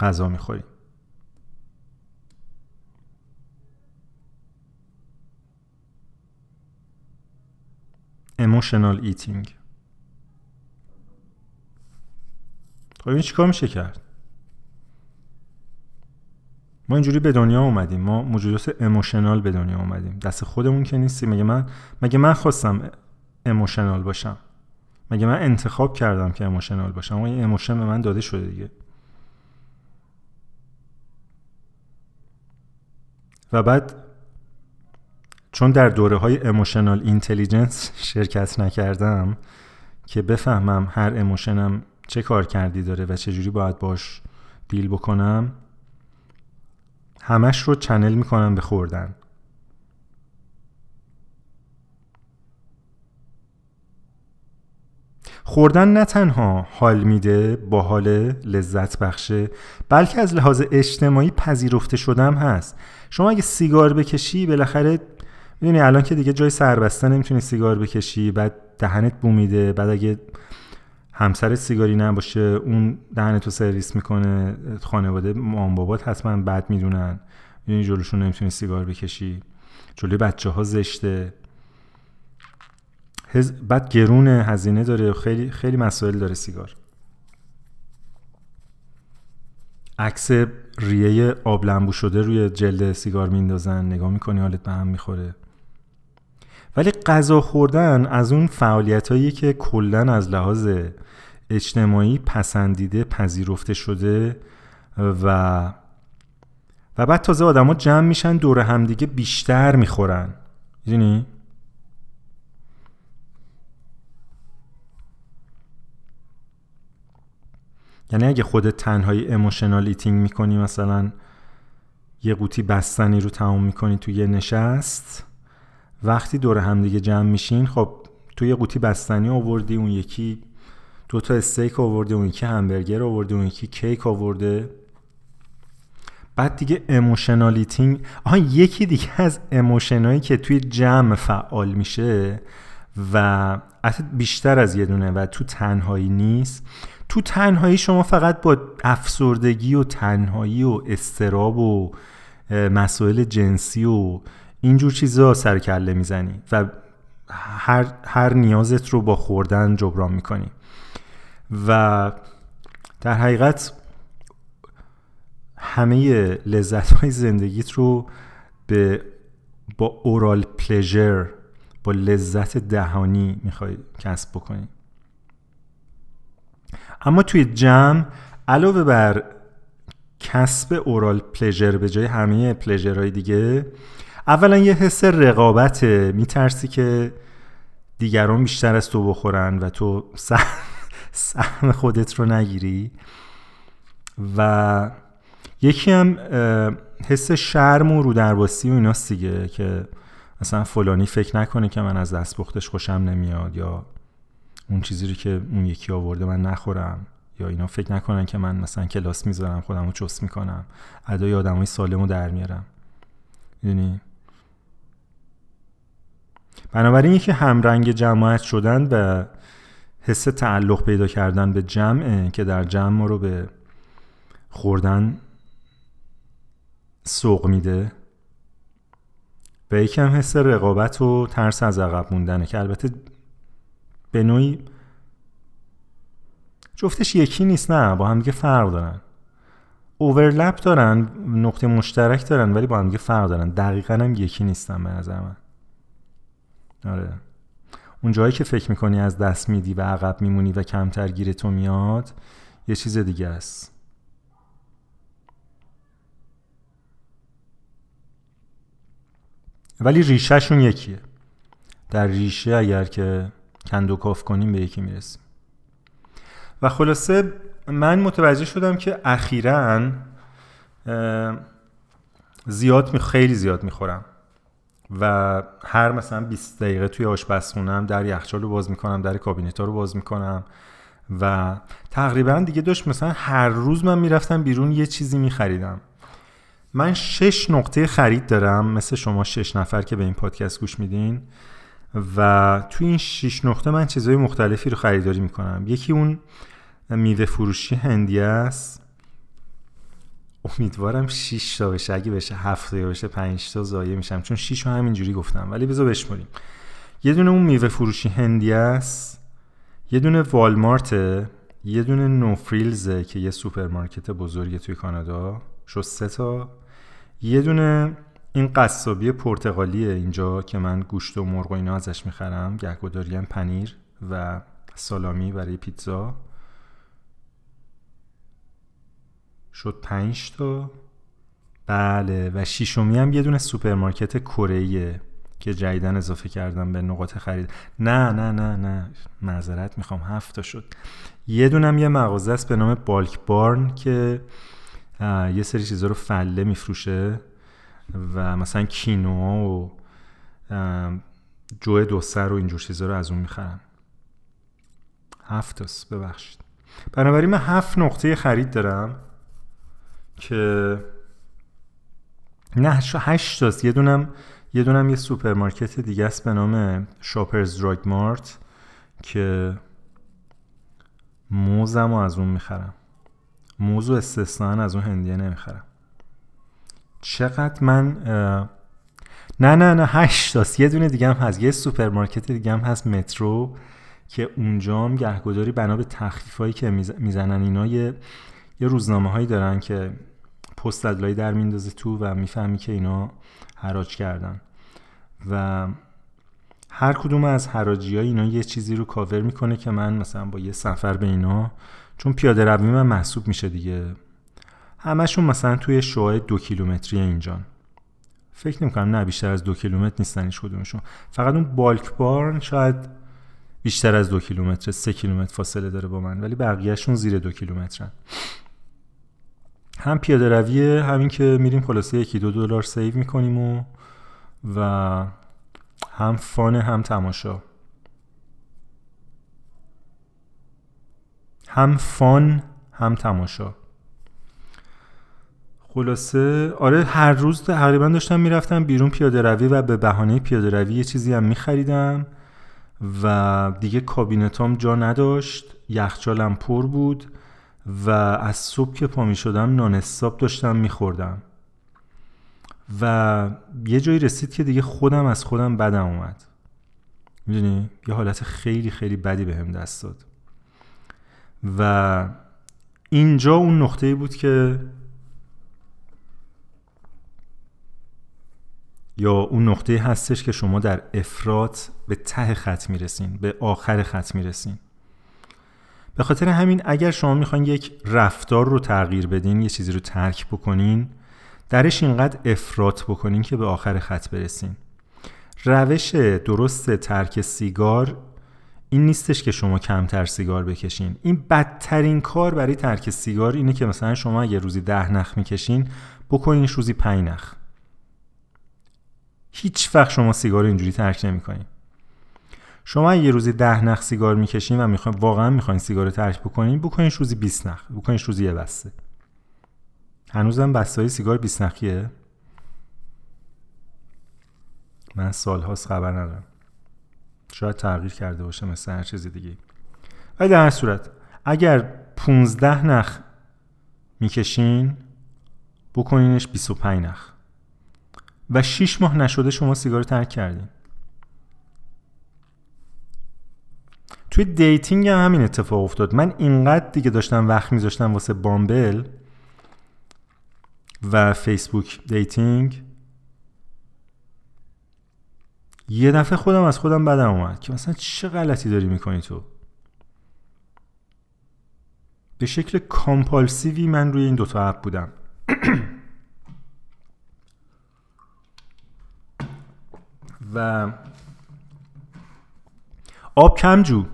S1: غذا می‌خوریم. Emotional eating. خب این چیکار میشه کرد؟ ما اینجوری به دنیا اومدیم. ما موجودات اموشنال به دنیا اومدیم. دست خودمون که نیستیم. مگه من مگه من خواستم اموشنال باشم؟ مگه من انتخاب کردم که اموشنال باشم؟ اما این اموشن به من داده شده دیگه. و بعد چون در دوره های emotional intelligence شرکت نکردم که بفهمم هر emotion م چه کارکردی داره و چجوری باید باش deal بکنم همش رو channel می‌کنم به خوردن. خوردن نه تنها حال میده با حال لذت بخشه بلکه از لحاظ اجتماعی پذیرفته شدم هست. شما اگه سیگار بکشی بالاخره می‌دونی الان که دیگه جای سربسته نمی‌تونی سیگار بکشی بعد دهنت بومیده بعد اگه همسر سیگاری نباشه اون دهنتو سرویس می‌کنه خانواده مام بابات حتما بد می‌دونن. می‌دونی جلوشون نمی‌تونی سیگار بکشی. جلوی بچه ها زشته. هز... بعد گرون هزینه داره خیلی خیلی مسائل داره سیگار. عکس ریه آب لنبو شده روی جلد سیگار میندازن نگاه می‌کنی حالت به هم می‌خوره. ولی غذا خوردن از اون فعالیت که کلا از لحاظ اجتماعی پسندیده پذیرفته شده و و بعد تازه آدما جمع میشن دور همدیگه بیشتر می‌خورن. می‌دونی؟ یعنی اگه خودت تنهایی emotional eating می‌کنی مثلا یه قوطی بستنی رو تمام می‌کنی تو یه نشست وقتی دور همدیگه جمع میشین خب تو یه قوطی بستنی آوردی اون یکی دو تا استیک آورده اون یکی همبرگر آورده اون یکی کیک آورده. بعد دیگه emotional eating آها یکی دیگه از emotion ایی که توی جمع فعال میشه و بیشتر از یه دونه و تو تنهایی نیست. تو تنهایی شما فقط با افسردگی و تنهایی و استراب و مسائل جنسی و اینجور چیزا سر کله می‌زنی و هر, هر نیازت رو با خوردن جبران می‌کنی. و در حقیقت همه لذت های زندگیت رو به با اورال پلژر با لذت دهانی می‌خوای کسب بکنی. اما توی جمع علاوه بر کسب اورال پلژر به جای همه پلژرهای دیگه اولا یه حس رقابت میترسی که دیگران بیشتر از تو بخورن و تو سهم خودت رو نگیری. و یکی هم حس شرم و رودرباسی و ایناست دیگه که مثلا فلانی فکر نکنه که من از دست بختش خوشم نمیاد یا اون چیزی رو که اون یکی آورده من نخورم. یا اینا فکر نکنن که من مثلا کلاس می‌ذارم خودم رو چست می‌کنم. ادای آدم های سالم رو در میارم. یعنی بنابراین یکی همرنگ جماعت شدن و حس تعلق پیدا کردن به جمعه که در جمع ما رو به خوردن سوق میده و یکم حس رقابت و ترس از عقب موندنه که البته به نوعی جفتش یکی نیست نه با هم دیگه فرق دارن. اوورلپ دارن نقطه مشترک دارن ولی با هم دیگه فرق دارن. دقیقا هم یکی نیستن به نظر من. آره. اون جایی که فکر می‌کنی از دست میدی و عقب میمونی و کمتر گیر تو میاد یه چیز دیگه است. ولی ریشهشون یکیه. در ریشه اگر که کندوکاف کنیم به یکی می‌رسیم. و خلاصه من متوجه شدم که اخیرا زیاد می خیلی زیاد می‌خورم. و هر مثلا 20 دقیقه توی آشپزخونم در یخچال رو باز می‌کنم در کابینت رو باز می‌کنم. و تقریبا دیگه داشت مثلا هر روز من می‌رفتم بیرون یه چیزی میخریدم. من شش نقطه خرید دارم مثل شما شش نفر که به این پادکست گوش میدین. و توی این شش نقطه من چیزهای مختلفی رو خریداری می‌کنم. یکی اون میوه فروشی هندی است. امیدوارم 6 تا بشه. اگه بشه 7 تا بشه 5 تا زایه میشم. چون 6 رو همینجوری گفتم. ولی بذار بشمریم. یه دونه اون میوه فروشی هندی است. یه دونه والمارت یه دونه No Frills ه که یه سوپرمارکت بزرگه توی کانادا. شد سه تا. یه دونه این قصابی پرتغالیه اینجا که من گوشت و مرغ و اینا ازش می‌خرم. گهگداری پنیر و سالامی برای پیتزا. شد پنج تا. بله و شیشمی هم یه دونه سوپرمارکت کره که جدیدن اضافه کردم به نقاط خرید. نه نه نه نه. معذرت می‌خوام. هفت تا شد. یه دونم یه مغازه است به نام بالک بارن که یه سری چیزا رو فله میفروشه. و مثلا کینوها و جو سر و اینجور چیزا رو از اون می‌خرم. هفت است ببخشید. بنابراین من هفت نقطه خرید دارم که نه هشت تاست یه دونم یه دونم یه سوپرمارکت دیگه است به نام Shoppers Drug Mart که موزم از اون می‌خرم. موز و استثنا از اون هندیه نمی‌خرم. چقدر من نه نه نه هشت تاست. یه دونه دیگه هم هست. یه سوپرمارکت دیگه هم هست Metro که اونجا هم گهگداری بنا به تخفیف هایی که می‌زنن. اینا یه, یه روزنامه هایی دارن که پست در میندازه تو و می‌فهمی که اینا حراج کردن. و هر کدوم از حراجی ها اینا یه چیزی رو کاور می‌کنه که من مثلا با یه سفر به اینا چون پیاده روی من محسوب میشه دیگه. همشون مثلا توی شوهای دو کیلومتری اینجان فکر نمی‌کنم نه بیشتر از دو کیلومتر نیستن هیچ کدومشون. فقط اون بالک بارن شاید بیشتر از دو کیلومتر سه کیلومتر فاصله داره با من ولی بقیهشون زیر دو کیلومترن. هم پیاده رویه همین که میریم خلاصه یکی دو دلار سیو می‌کنیم و و هم فانه هم تماشا. هم فان هم تماشا. خلاصه آره هر روز تقریبا داشتم می‌رفتم بیرون پیاده روی و به بهانه پیاده روی یه چیزی هم میخریدم و دیگه کابینتام جا نداشت یخچالم پر بود و از صبح که پا می شدم نانستاب داشتم میخوردم. و یه جایی رسید که دیگه خودم از خودم بدم اومد. می‌دونی؟ یه حالت خیلی خیلی بدی بهم به دست داد. و اینجا اون نقطه بود که یا اون نقطه هستش که شما در افراد به ته خط می‌رسین به آخر خط می‌رسین. به خاطر همین اگر شما می‌خواین یک رفتار رو تغییر بدین یه چیزی رو ترک بکنین درش اینقدر افراط بکنین که به آخر خط برسین. روش درست ترک سیگار این نیستش که شما کمتر سیگار بکشین. این بدترین کار برای ترک سیگار اینه که مثلا شما اگه روزی ده نخ می‌کشین بکنین روزی پنج نخ. هیچ وقت شما سیگار اینجوری ترک نمی‌کنین شما یه روزی ده نخ سیگار می‌کشین و می‌خواین واقعا می‌خواین سیگار ترک بکنین بکنین روزی 20 نخ بکنین روزی یه بسته. هنوزم بسته های سیگار 20 نخیه؟ من سالهاست خبر ندارم. شاید تغییر کرده باشه مثل هر چیزی دیگه. ولی در هر صورت اگر 15 نخ می‌کشین بکنینش 25 نخ. و 6 ماه نشده شما سیگار ترک کردین. توی dating هم همین اتفاق افتاد. من اینقدر دیگه داشتم وقت میذاشتم واسه Bumble و Facebook Dating. یه دفعه خودم از خودم بدم اومد که مثلا چه غلطی داری می‌کنی تو؟ به شکل compulsive ی من روی این دوتا app بودم. [clears throat] و آب کم جو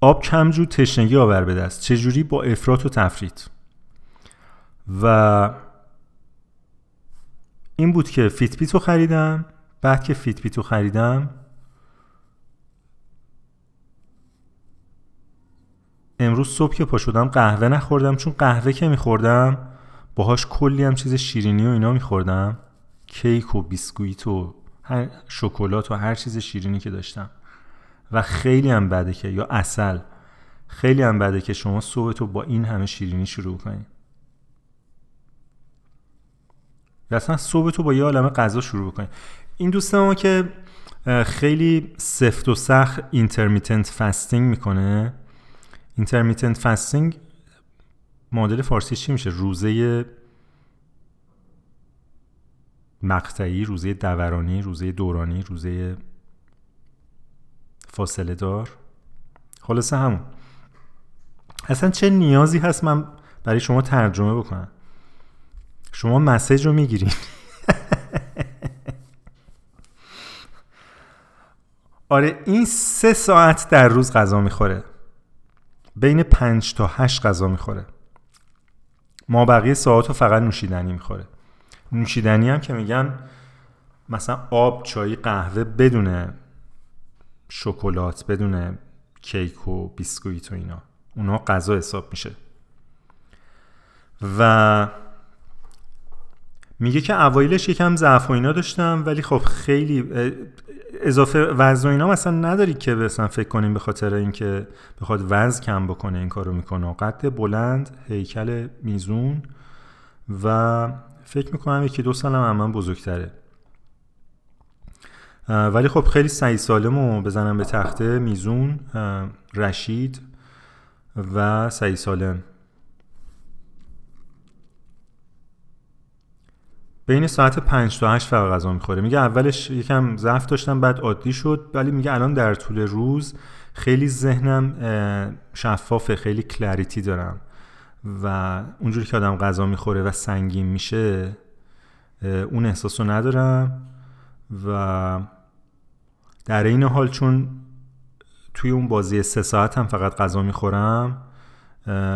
S1: آب کم جو تشنگی آور به دست. چجوری؟ با افراط و تفریط. و این بود که Fitbit رو خریدم. بعد که Fitbit رو خریدم امروز صبح که پا شدم قهوه نخوردم. چون قهوه که میخوردم باهاش کلی هم چیز شیرینی و اینا میخوردم. کیک و بیسکویت و شکلات و هر چیز شیرینی که داشتم. و خیلی هم بده که یا اصل خیلی هم بده که شما صبح با این همه شیرینی شروع کنید یا اصلا صبح تو با یه عالم غذا شروع کنید این دوست ما که خیلی سفت و سخت intermittent fasting می‌کنه. intermittent fasting مدل فارسی چی میشه؟ روزه مقطعی روزه دورانی روزه دورانی روزه فاصله دار. خلاصه همون. اصلا چه نیازی هست من برای شما ترجمه بکنم؟ شما message رو می‌گیرین. [laughs] آره این سه ساعت در روز غذا می‌خوره. بین پنج تا هشت غذا می‌خوره. ما بقیه ساعت رو فقط نوشیدنی می‌خوره. نوشیدنی هم که میگن مثلا آب چای قهوه بدون شکلات بدون کیک و بیسکویت و اینا. اونا غذا حساب میشه. و میگه که اوایلش یکم ضعف و اینا داشتم ولی خب خیلی اضافه وزن و اینا مثلا نداری که مثلا فکر کنیم به خاطر اینکه بخواد وزن کم بکنه این کارو می‌کنه. قد بلند هیکل میزون و فکر می‌کنم یکی دو سالم هم من بزرگتره. ولی خب خیلی سعی سالم رو بزنم به تخته میزون رشید و سعی سالم. بین ساعت 5 تا 8 فقط غذا می‌خوره. میگه اولش یکم ضعف داشتم بعد عادی شد ولی میگه الان در طول روز خیلی ذهنم شفافه خیلی کلریتی دارم. و اونجوری که آدم غذا می‌خوره و سنگین میشه اون احساس رو ندارم و در این حال چون توی اون بازی سه ساعت هم فقط غذا می‌خورم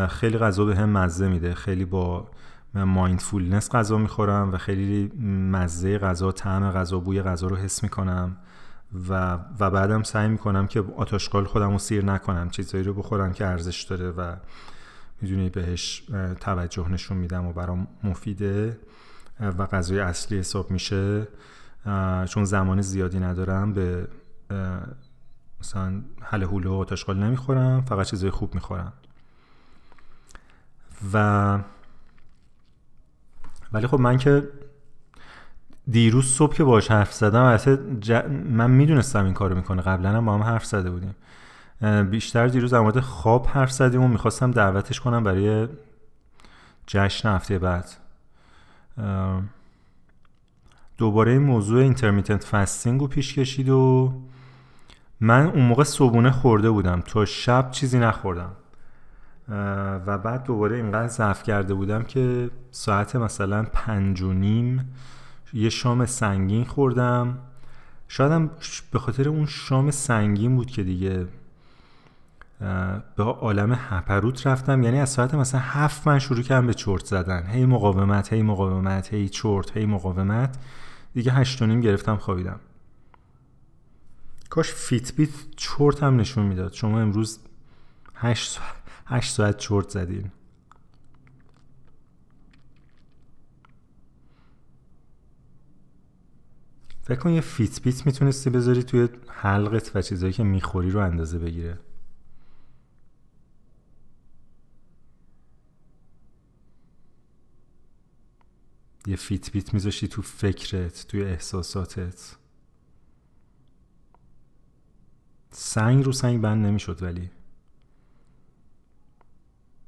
S1: خیلی غذا به هم مزه میده. خیلی با مایندفولنس غذا می‌خورم و خیلی مزه غذا طعم غذا بوی غذا رو حس می‌کنم و و بعدم سعی می‌کنم که آتاشقال خودم رو سیر نکنم چیزایی رو بخورم که ارزش داره و می‌دونی بهش توجه نشون میدم و برام مفیده و غذای اصلی حساب میشه. چون زمان زیادی ندارم به مثلا حل هوله و آتاشقال نمی‌خورم فقط چیزای خوب می‌خورم. و ولی خب من که دیروز صبح که باش حرف زدم من می‌دونستم این کارو می‌کنه. قبلا هم با هم حرف زده بودیم. بیشتر دیروز در مورد خواب حرف زدیم و می‌خواستم دعوتش کنم برای جشن هفته بعد. دوباره این موضوع intermittent fasting رو پیش کشید و من اون موقع صبونه خورده بودم. تا شب چیزی نخوردم. و بعد دوباره اینقدر ضعف کرده بودم که ساعت مثلا پنج و نیم یه شام سنگین خوردم. شایدم به خاطر اون شام سنگین بود که دیگه به عالم هپروت رفتم. یعنی از ساعت مثلا هفت من شروع کردم به چرت زدن. هی مقاومت هی مقاومت هی چرت هی مقاومت. دیگه هشت و نیم گرفتم خوابیدم. کاش فیت بیت چرت هم نشون می‌داد. شما امروز هشت ساعت, هشت ساعت چرت زدین. فکر کن یه فیت بیت می‌تونستی بذاری توی حلقت و چیزایی که می‌خوری رو اندازه بگیره. یه فیت بیت میذاشتی تو فکرت توی احساساتت. سنگ رو سنگ بند نمی‌شد ولی.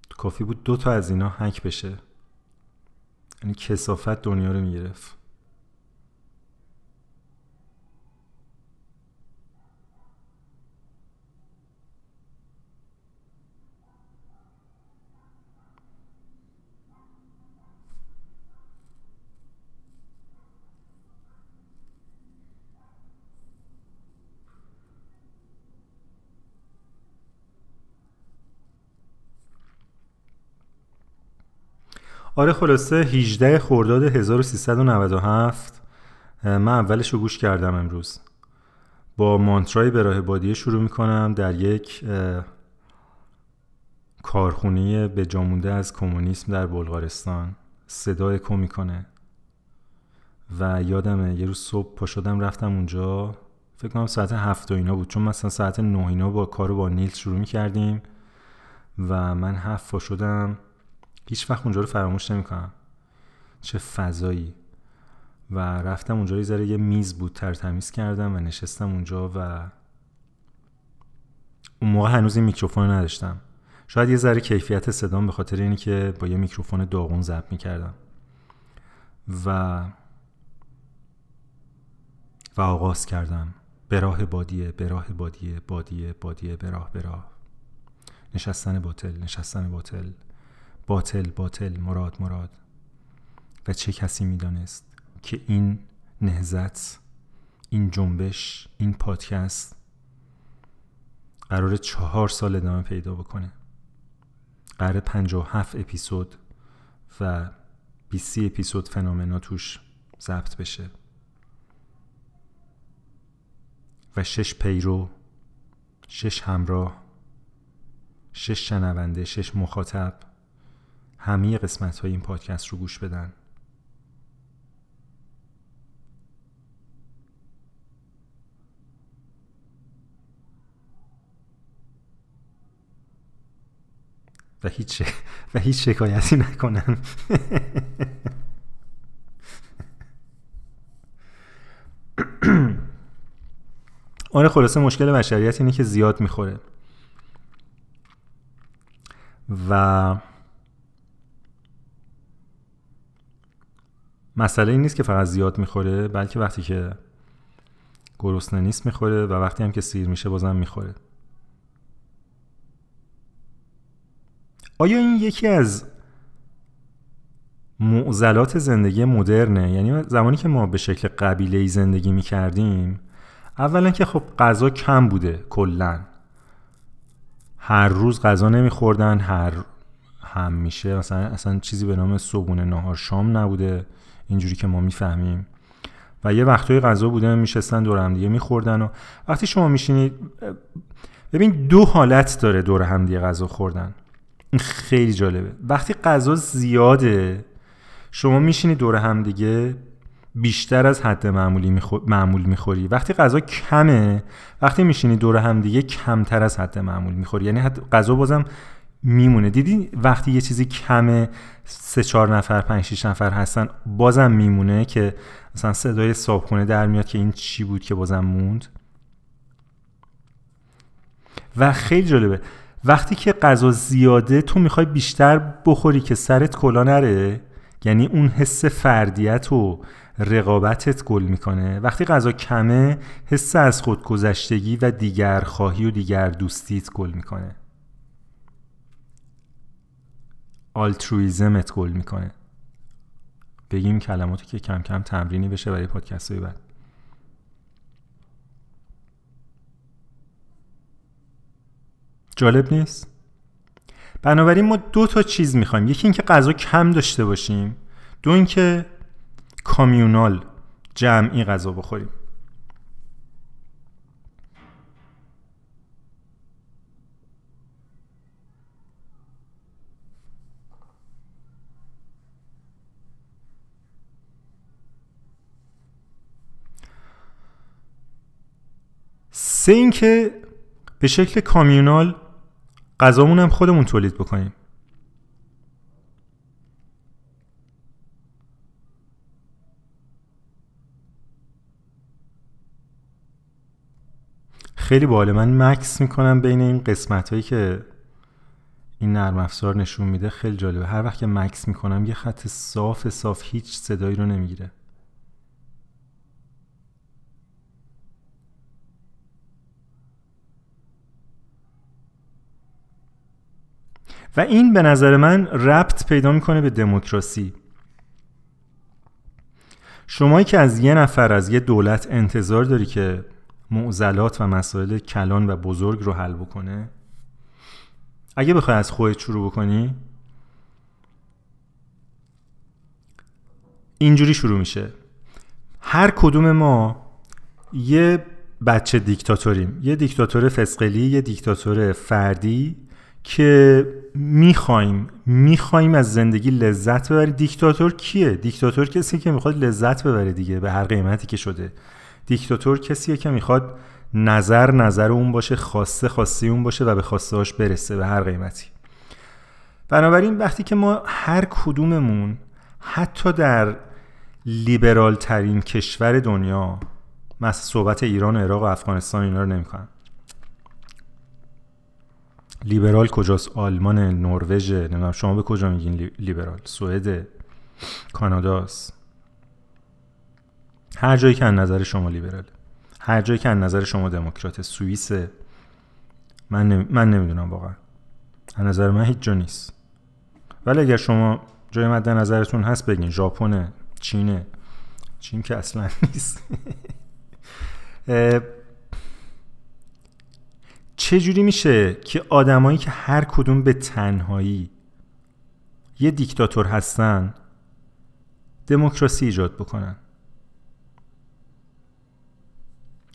S1: کافی بود دو تا از اینا هک بشه. یعنی کسافت دنیا رو می‌گرفت. آره خلاصه 18 خرداد 1397 من اولش رو گوش کردم امروز. با مانترای به راه بادیه شروع می‌کنم در یک کارخونه به جامونده از کمونیسم در بلغارستان. صدا اکو می‌کنه. و یادمه یه روز صبح پا شدم رفتم اونجا. فکر کنم ساعت هفت و اینا بود. چون مثلا ساعت نه اینا با کارو با نیل شروع می‌کردیم و من هفت پا شدم. هیچ وقت اونجا رو فراموش نمی‌کنم. چه فضایی. و رفتم اونجا یه یه میز بود تر تمیز کردم و نشستم اونجا و اون موقع هنوز این میکروفون نداشتم. شاید یه ذره کیفیت صدام به خاطر اینی که با یه میکروفون داغون ضبط می‌کردم. و و آغاز کردم. به راه بادیه به راه بادیه بادیه بادیه به راه به راه. نشستن باطل نشستن باطل. باطل باطل مراد مراد. و چه کسی می‌دانست که این نهزت این جنبش این پادکست قرار چهار سال ادامه پیدا بکنه؟ قرار پنج و هفت اپیزود و بیسی اپیزود فنامنا توش ضبط بشه. و شش پیرو شش همراه شش شنونده شش مخاطب همه قسمت های این پادکست رو گوش بدن. و هیچ و هیچ شکایتی نکنن آره خلاصه مشکل بشریت اینه که زیاد می‌خوره. و مسئله این نیست که فقط زیاد می‌خوره بلکه وقتی که گرسنه نیست می‌خوره و وقتی هم که سیر میشه بازم می‌خوره. آیا این یکی از معضلات زندگی مدرنه؟ یعنی زمانی که ما به شکل قبیله ای زندگی می‌کردیم اولا که خب غذا کم بوده کلا. هر روز غذا نمیخوردن هر هم میشه. مثلا اصلا چیزی به نام صبحونه نهار شام نبوده. اینجوری که ما می‌فهمیم. و یه وقتای غذا بوده میشستن دور هم دیگه میخوردن و وقتی شما میشینید ببین دو حالت داره دور هم دیگه غذا خوردن. این خیلی جالبه. وقتی غذا زیاده شما میشینید دور هم دیگه بیشتر از حد معمولی معمول می‌خوری. وقتی غذا کمه وقتی میشینی دور هم دیگه کمتر از حد معمول می‌خوری. یعنی حد غذا بازم میمونه. دیدی وقتی یه چیزی کمه سه چهار نفر پنج شیش نفر هستن بازم میمونه که مثلا صدای صابخونه در میاد که این چی بود که بازم موند. و خیلی جالبه. وقتی که غذا زیاده تو می‌خوای بیشتر بخوری که سرت کلا نره یعنی اون حس فردیت و رقابتت گل می‌کنه. وقتی غذا کمه حس از خودگذشتگی و دیگر خواهی و دیگر دوستیت گل می‌کنه. آلترویزمت گل می‌کنه. بگیم کلماتی که کم کم تمرینی بشه برای پادکست های بعد. جالب نیست؟ بنابراین ما دو تا چیز می‌خوایم. یکی اینکه غذا کم داشته باشیم. دو اینکه کامیونال جمعی غذا بخوریم. سه اینکه به شکل کامیونال غذامون هم خودمون تولید بکنیم. خیلی باله من مکس می‌کنم بین این قسمت هایی که این نرم افزار نشون میده. خیلی جالبه. هر وقت که مکس می‌کنم یه خط صاف صاف هیچ صدایی رو نمی‌گیره. و این به نظر من ربط پیدا می‌کنه به دموکراسی. شمایی که از یه نفر از یه دولت انتظار داری که معضلات و مسائل کلان و بزرگ رو حل بکنه اگه بخوای از خودت شروع بکنی اینجوری شروع میشه. هر کدوم ما یه بچه دیکتاتوریم. یه دیکتاتور فسقلی یه دیکتاتور فردی که می‌خوایم می‌خوایم از زندگی لذت ببریم. دیکتاتور کیه؟ دیکتاتور کسی که می‌خواد لذت ببره دیگه به هر قیمتی که شده. دیکتاتور کسیه که می‌خواد نظر نظر اون باشه خواسته خواسته اون باشه و به خواسته هاش برسه به هر قیمتی. بنابراین وقتی که ما هر کدوممون حتی در لیبرال ترین کشور دنیا مثل صحبت ایران و عراق و افغانستان اینا رو نمی‌کنم. لیبرال کجاست؟ آلمان نروژ نمی‌دونم. شما به کجا میگین لیبرال؟ سوئد کاناداست. هر جایی که از نظر شما لیبرال هر جایی که از نظر شما دموکرات. سوئیس من من نمی‌دونم واقعا. از نظر من هیچ جا نیست. ولی اگر شما جای مد نظرتون هست بگین ژاپن چین چین که اصلا [laughs] نیست. چجوری میشه که آدمایی که هر کدوم به تنهایی یه دیکتاتور هستن دموکراسی ایجاد بکنن؟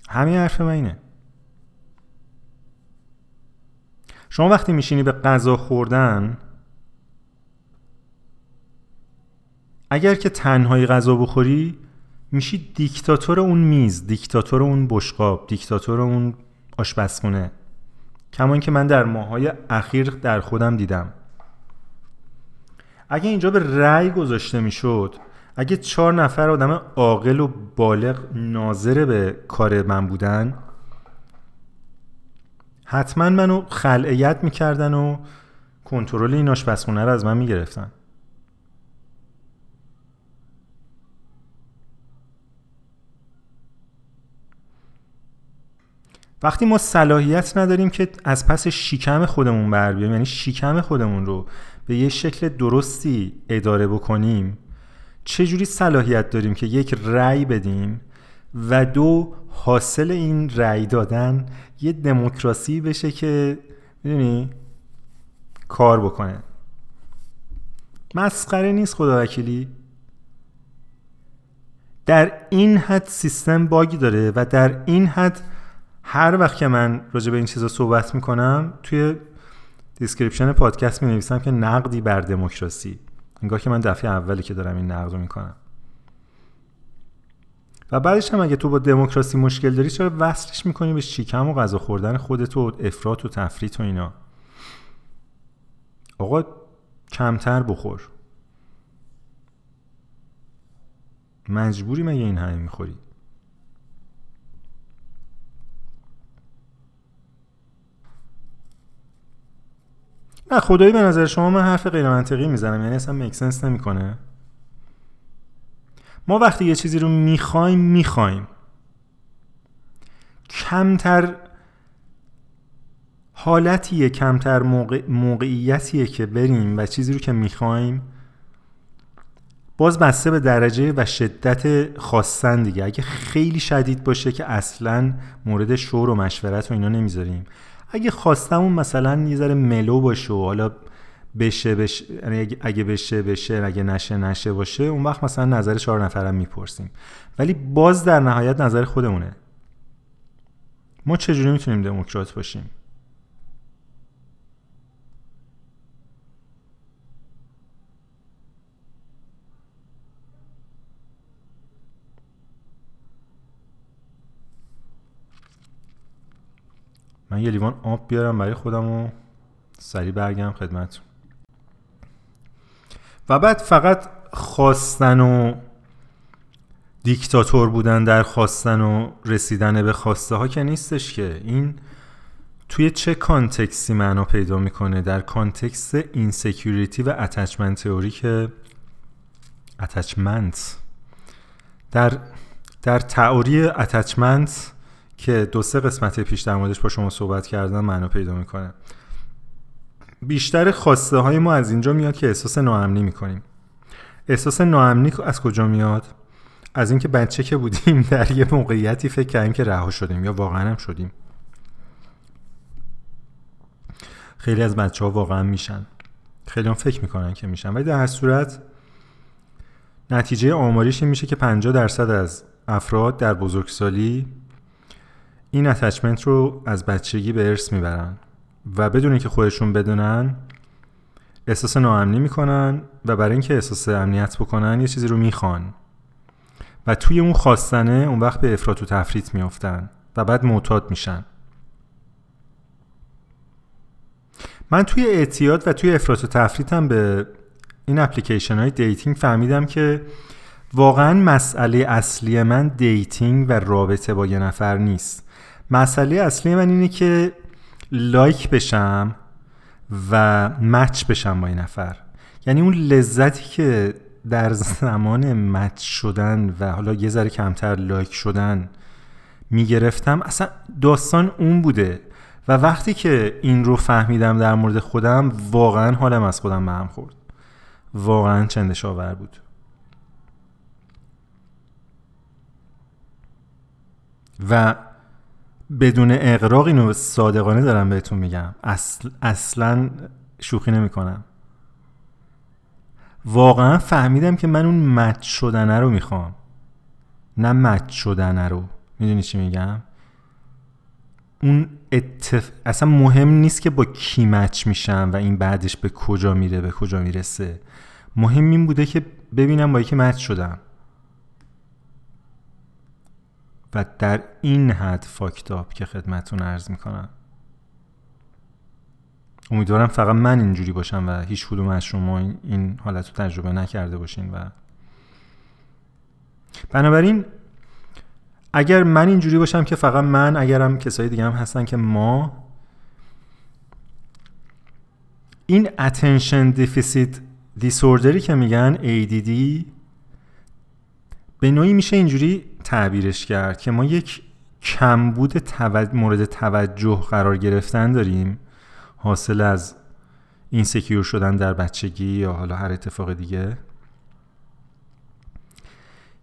S1: همین حرف من اینه. شما وقتی میشینی به غذا خوردن اگر که تنهایی غذا بخوری میشی دیکتاتور اون میز دیکتاتور اون بشقاب دیکتاتور اون آشپزخونه. کما که من در ماهای اخیر در خودم دیدم. اگه اینجا به رأی گذاشته می‌شد اگه چهار نفر آدم عاقل و بالغ ناظر به کار من بودن حتما منو خلعیت می‌کردن و کنترل این آشپزخونه رو از من می‌گرفتن. وقتی ما صلاحیت نداریم که از پس شیکم خودمون بر بیایم یعنی شیکم خودمون رو به یه شکل درستی اداره بکنیم چجوری صلاحیت داریم که یک رأی بدیم و دو حاصل این رأی دادن یه دموکراسی بشه که می‌دونی کار بکنه؟ مسخره نیست خدا وکیلی. در این حد سیستم bug ی داره و در این حد هر وقت که من راجع به این چیزا صحبت می‌کنم توی description پادکست می نویسم که نقدی بر دموکراسی. انگار که من دفعه اولی که دارم این نقد رو می‌کنم. و بعدش هم اگه تو با دموکراسی مشکل داری چرا وصلش می‌کنی به شیکم و غذا خوردن خودت و افراط و تفریط و اینا. آقا کمتر بخور. مجبوری مگه این همه می‌خوری؟ نه خدایی به نظر شما من حرف غیر منطقی می‌زنم یعنی اصلا مکسنس نمی‌کنه. ما وقتی یه چیزی رو می‌خوایم می‌خوایم. کمتر حالتیه کمتر موقع... موقعیتیه که بریم و چیزی رو که می‌خوایم باز بسته به درجه و شدت خواستن دیگه. اگه خیلی شدید باشه که اصلا مورد شور و مشورت و اینا نمی‌ذاریم. اگه خواستمون مثلا یه ذره ملو باشه و حالا بشه بشه یعنی اگه بشه بشه اگه نشه نشه باشه اون وقت مثلا نظر چهار نفرم می‌پرسیم. ولی باز در نهایت نظر خودمونه. ما چجوری می‌تونیم دموکرات باشیم؟ من یه لیوان آب بیارم برای خودم و سریع برگم خدمتتون. و بعد فقط خواستن و دیکتاتور بودن در خواستن و رسیدن به خواسته ها که نیستش که. این توی چه context ی معنا پیدا می‌کنه؟ در context insecurity و attachment theory که attachment در در تئوری attachment که دو سه قسمت پیش در موردش با شما صحبت کردم معنا پیدا می‌کنه. بیشتر خواسته های ما از اینجا میاد که احساس ناامنی می‌کنیم. احساس ناامنی از کجا میاد؟ از اینکه بچه که بودیم [laughs] در یه موقعیتی فکر کردیم که رها شدیم یا واقعا هم شدیم. خیلی از بچه ها واقعا میشن. خیلی هم فکر می‌کنن که میشن. ولی در هر صورت نتیجه آماریش این میشه که 50 درصد از افراد در بزرگسالی این اتچمنت رو از بچگی به ارث می‌برن و بدون اینکه خودشون بدونن احساس ناامنی می‌کنن و برای اینکه احساس امنیت بکنن یه چیزی رو می‌خوان. و توی اون خواستنه اون وقت به افراط و تفریط میافتن و بعد معتاد میشن. من توی اعتیاد و توی افراط و تفریطم به این اپلیکیشن های dating فهمیدم که واقعا مسئله اصلی من dating و رابطه با یه نفر نیست. مسئله اصلی من اینه که لایک بشم و مچ بشم با این نفر. یعنی اون لذتی که در زمان مچ شدن و حالا یه ذره کمتر لایک شدن می‌گرفتم اصلا داستان اون بوده. و وقتی که این رو فهمیدم در مورد خودم واقعا حالم از خودم به هم خورد. واقعا چندش آور بود. و بدون اقراق اینو صادقانه دارم بهتون میگم. اصل اصلا شوخی نمی کنم واقعا فهمیدم که من اون مچ شدنه رو می‌خوام. نه مچ شدنه رو. می‌دونی چی میگم؟ اون اتف... اصلا مهم نیست که با کی مچ میشم و این بعدش به کجا میره به کجا می‌رسه. مهم این بوده که ببینم با یکی مچ شدم. و در این حد فاکتاب که خدمتون عرض می‌کنم. امیدوارم فقط من اینجوری باشم و هیچ کدوم از شما این حالت رو تجربه نکرده باشین و بنابراین اگر من اینجوری باشم که فقط من اگرم کسایی دیگه هم هستن که ما این attention deficit disorderی که میگن ADD به نوعی میشه اینجوری تعبیرش کرد که ما یک کمبود مورد توجه قرار گرفتن داریم حاصل از insecure شدن در بچگی یا حالا هر اتفاق دیگه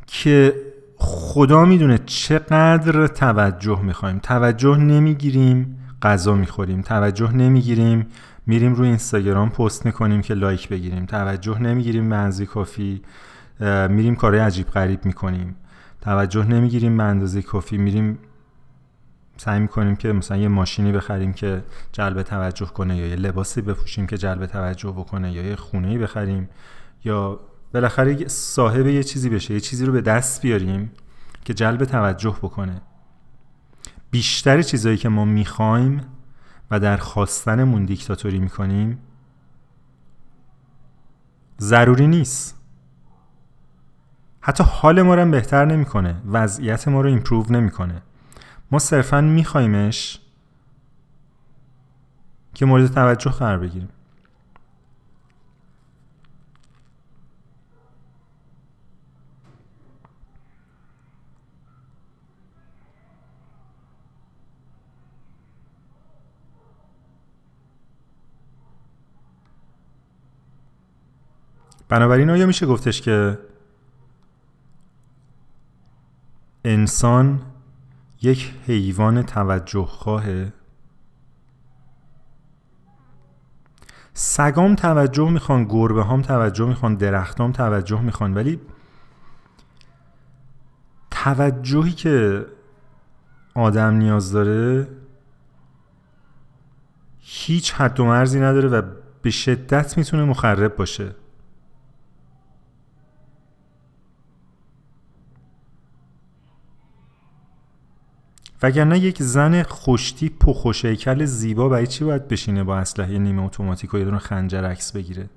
S1: که خدا می‌دونه چقدر توجه می‌خوایم. توجه نمی‌گیریم غذا می‌خوریم. توجه نمی‌گیریم میریم روی اینستاگرام پست می‌کنیم که لایک بگیریم. توجه نمی‌گیریم منزی کافی میریم کارهای عجیب غریب می‌کنیم. توجه نمی‌گیریم به اندازه کافی میریم سعی می‌کنیم که مثلا یه ماشینی بخریم که جلب توجه کنه یا یه لباسی بپوشیم که جلب توجه بکنه یا یه خونه بخریم یا بالاخره صاحب یه چیزی بشه یه چیزی رو به دست بیاریم که جلب توجه بکنه. بیشتر چیزایی که ما می‌خوایم و در خواستنمون دیکتاتوری می‌کنیم ضروری نیست. حتی حال ما رو بهتر نمی‌کنه. وضعیت ما رو ایمپروو نمی‌کنه. ما صرفا میخوایمش که مورد توجه قرار بگیریم. بنابراین آیا میشه گفتش که انسان یک حیوان توجه خواهه سگام توجه می‌خوان گربه هم توجه می‌خوان درختام توجه می‌خوان ولی توجهی که آدم نیاز داره هیچ حد و مرزی نداره و به شدت می‌تونه مخرب باشه. وگرنه یک زن خوشتیپ و خوشیکل زیبا برای چی باید بشینه با اسلحه نیمه اتوماتیک و یه دونه خنجر عکس بگیره؟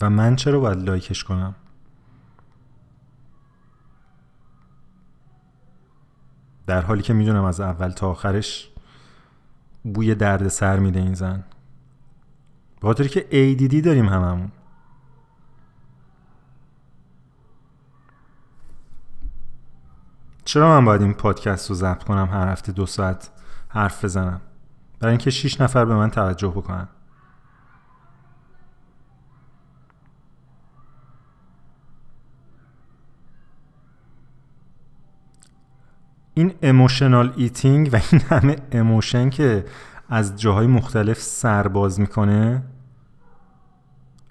S1: و من چرا باید لایکش کنم؟ در حالی که می‌دونم از اول تا آخرش بوی درد سر میده این زن. به خاطر که ADD داریم هممون. چرا من باید این پادکست رو ضبط کنم؟ هر هفته دو ساعت حرف بزنم. برای اینکه شیش نفر به من توجه بکنن. این emotional eating و این همه emotion که از جاهای مختلف سر باز می‌کنه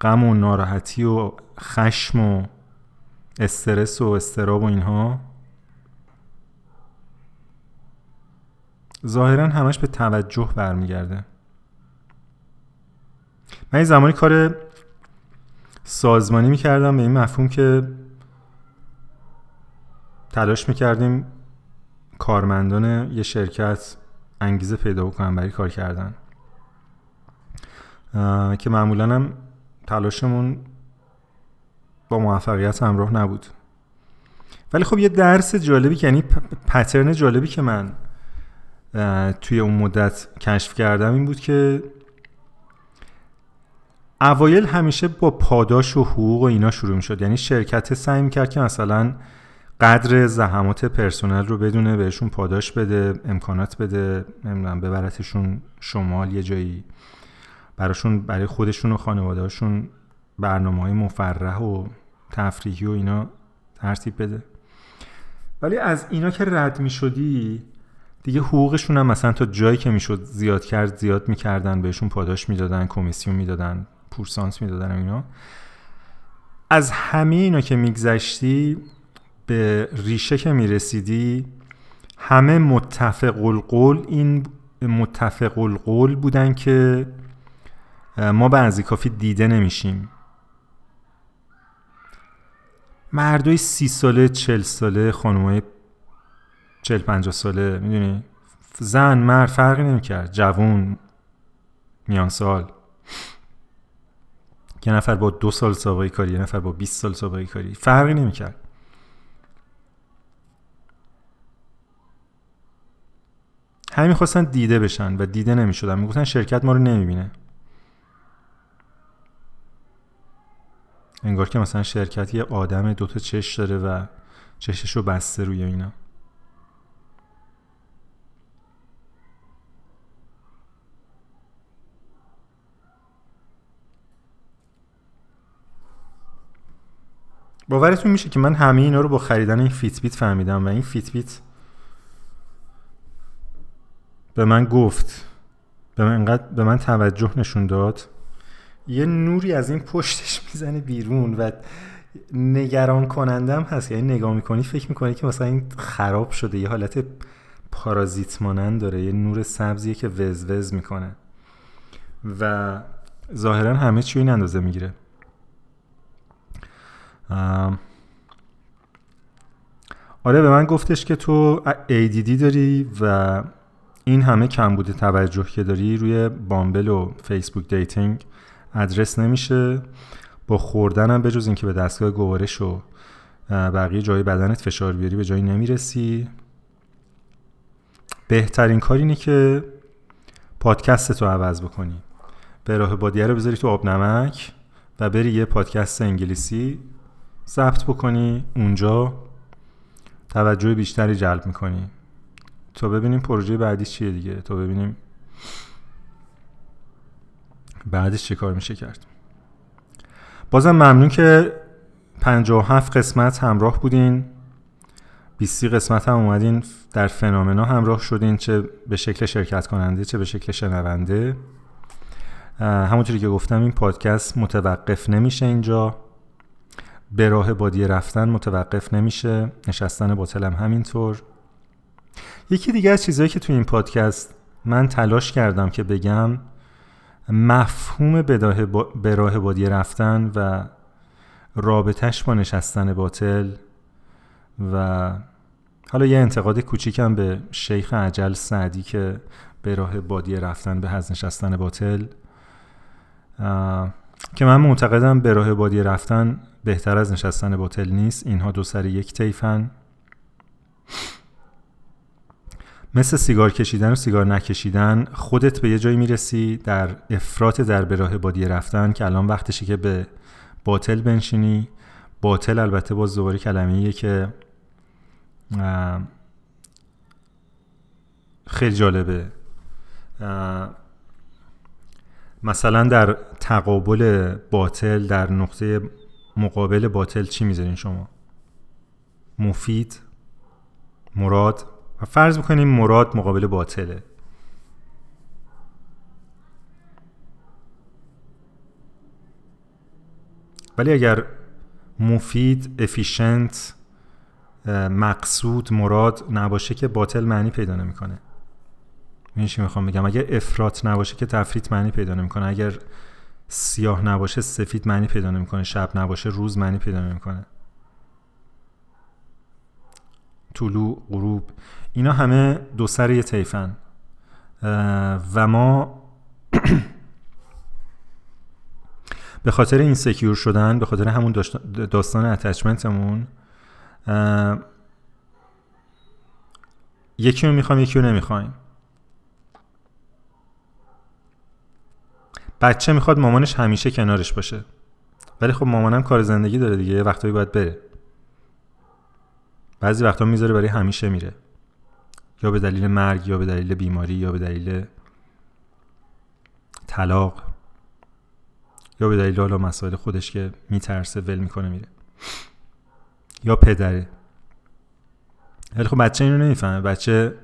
S1: غم و ناراحتی و خشم و استرس و اضطراب و اینها ظاهرا همش به توجه برمیگرده. من یه زمانی کار سازمانی می‌کردم به این مفهوم که تلاش می‌کردیم کارمندان یه شرکت انگیزه پیدا بکنن برای کار کردن. که معمولا هم تلاشمون با موفقیت همراه نبود. ولی خب یه درس جالبی که یعنی پترن جالبی که من توی اون مدت کشف کردم این بود که اوایل همیشه با پاداش و حقوق و اینا شروع می شد یعنی شرکت سعی می کرد که مثلا قدر زحمات پرسنل رو بدونه بهشون پاداش بده امکانات بده نمی‌دونم ببرتشون شمال یه جایی. براشون برای خودشون و خانوادهشون برنامه های مفرح و تفریحی و اینا ترتیب بده. ولی از اینا که رد می شدی دیگه حقوقشون هم مثلا تا جایی که می‌شد زیاد کرد زیاد می‌کردن بهشون پاداش می‌دادن کمیسیون می‌دادن پورسانس می‌دادن اینا. از همه اینا که میگذشتی به ریشه که می‌رسیدی همه متفق القول این متفق القول بودن که ما به کافی دیده نمیشیم. مردای سی ساله چل ساله خانومای چل پنجاه ساله می‌دونی؟ زن مرد فرقی نمی‌کرد. جوون میان سال. یه نفر با دو سال سابقه کاری یه نفر با 20 سال سابقه کاری. فرقی نمی‌کرد. همین خواستن دیده بشن و دیده نمی‌شدن. می‌گفتن شرکت ما رو نمی‌بینه. انگار که مثلا شرکت یه آدم دوتا چش داره و چشش رو بسته روی اینا. باورتون میشه که من همه اینا رو با خریدن این فیت بیت فهمیدم و این فیت بیت به من گفت. به من به من توجه نشون داد. یه نوری از این پشتش می‌زنه بیرون و نگران کنندم هست. یعنی نگاه می‌کنی فکر می‌کنی که مثلا این خراب شده. یه حالت پارازیت مانند داره. یه نور سبزیه که وز وز می‌کنه. و ظاهرا همه چی این اندازه می‌گیره. آره به من گفتش که تو ADD داری و این همه کم بوده توجه که داری روی Bumble و Facebook Dating address نمیشه. با خوردن هم جز اینکه به دستگاه گوارش و بقیه جای بدنت فشار بیاری به جایی نمی‌رسی. بهترین کار اینه که پادکست تو عوض بکنی. به راه بادیه رو بذاری تو آب نمک و بری یه پادکست انگلیسی ضبط بکنی. اونجا توجه بیشتری جلب می‌کنی. تا ببینیم پروژه بعدی چیه دیگه تا ببینیم بعدش چه کار میشه کرد. بازم ممنون که 57 قسمت همراه بودین. 20 قسمت هم اومدین در فنامنا همراه شدین چه به شکل شرکت کننده چه به شکل شنونده. همونطوری که گفتم این پادکست متوقف نمیشه اینجا. به راه بادی رفتن متوقف نمیشه. نشستن باطلم همینطور. یکی دیگه از چیزهایی که تو این پادکست من تلاش کردم که بگم مفهوم به راه بادی رفتن و رابطش با نشستن باطل و حالا یه انتقاد کوچیکم به شیخ عجل سعدی که به راه بادی رفتن به هز نشستن باطل که من معتقدم به راه بادی رفتن بهتر از نشستن باطل نیست. اینها دو سر یک طیفن. مثل سیگار کشیدن و سیگار نکشیدن خودت به یه جایی می‌رسی در افراط در به راه بادی رفتن که الان وقتشی که به باطل بنشینی. باطل البته باز دوباره کلمه که خیلی جالبه. مثلا در تقابل باطل در نقطه مقابل باطل چی می‌ذارین شما؟ مفید؟ مراد؟ و فرض می‌کنیم مراد مقابل باطله. ولی اگر مفید افیشنت مقصود مراد نباشه که باطل معنی پیدا نمی‌کنه. چی می‌خوام بگم؟ اگر افراط نباشه که تفریط معنی پیدا نمی‌کنه. اگر سیاه نباشه سفید معنی پیدا نمی‌کنه. شب نباشه روز معنی پیدا نمی‌کنه. طلوع غروب. اینا همه دو سر یه طیفن. و ما [clears throat] به خاطر این سکیور شدن به خاطر همون داستان اتچمنتمون یکی رو می‌خوایم یکی رو نمی‌خوایم. بچه می‌خواد مامانش همیشه کنارش باشه. ولی خب مامانم کار زندگی داره دیگه وقتایی باید بره. بعضی وقتا می‌ذاره برای همیشه میره. یا به دلیل مرگ یا به دلیل بیماری یا به دلیل طلاق یا به دلیل حالا مسائل خودش که میترسه ول می‌کنه میره. یا پدره. ولی خب بچه اینو نمی‌فهمه. بچه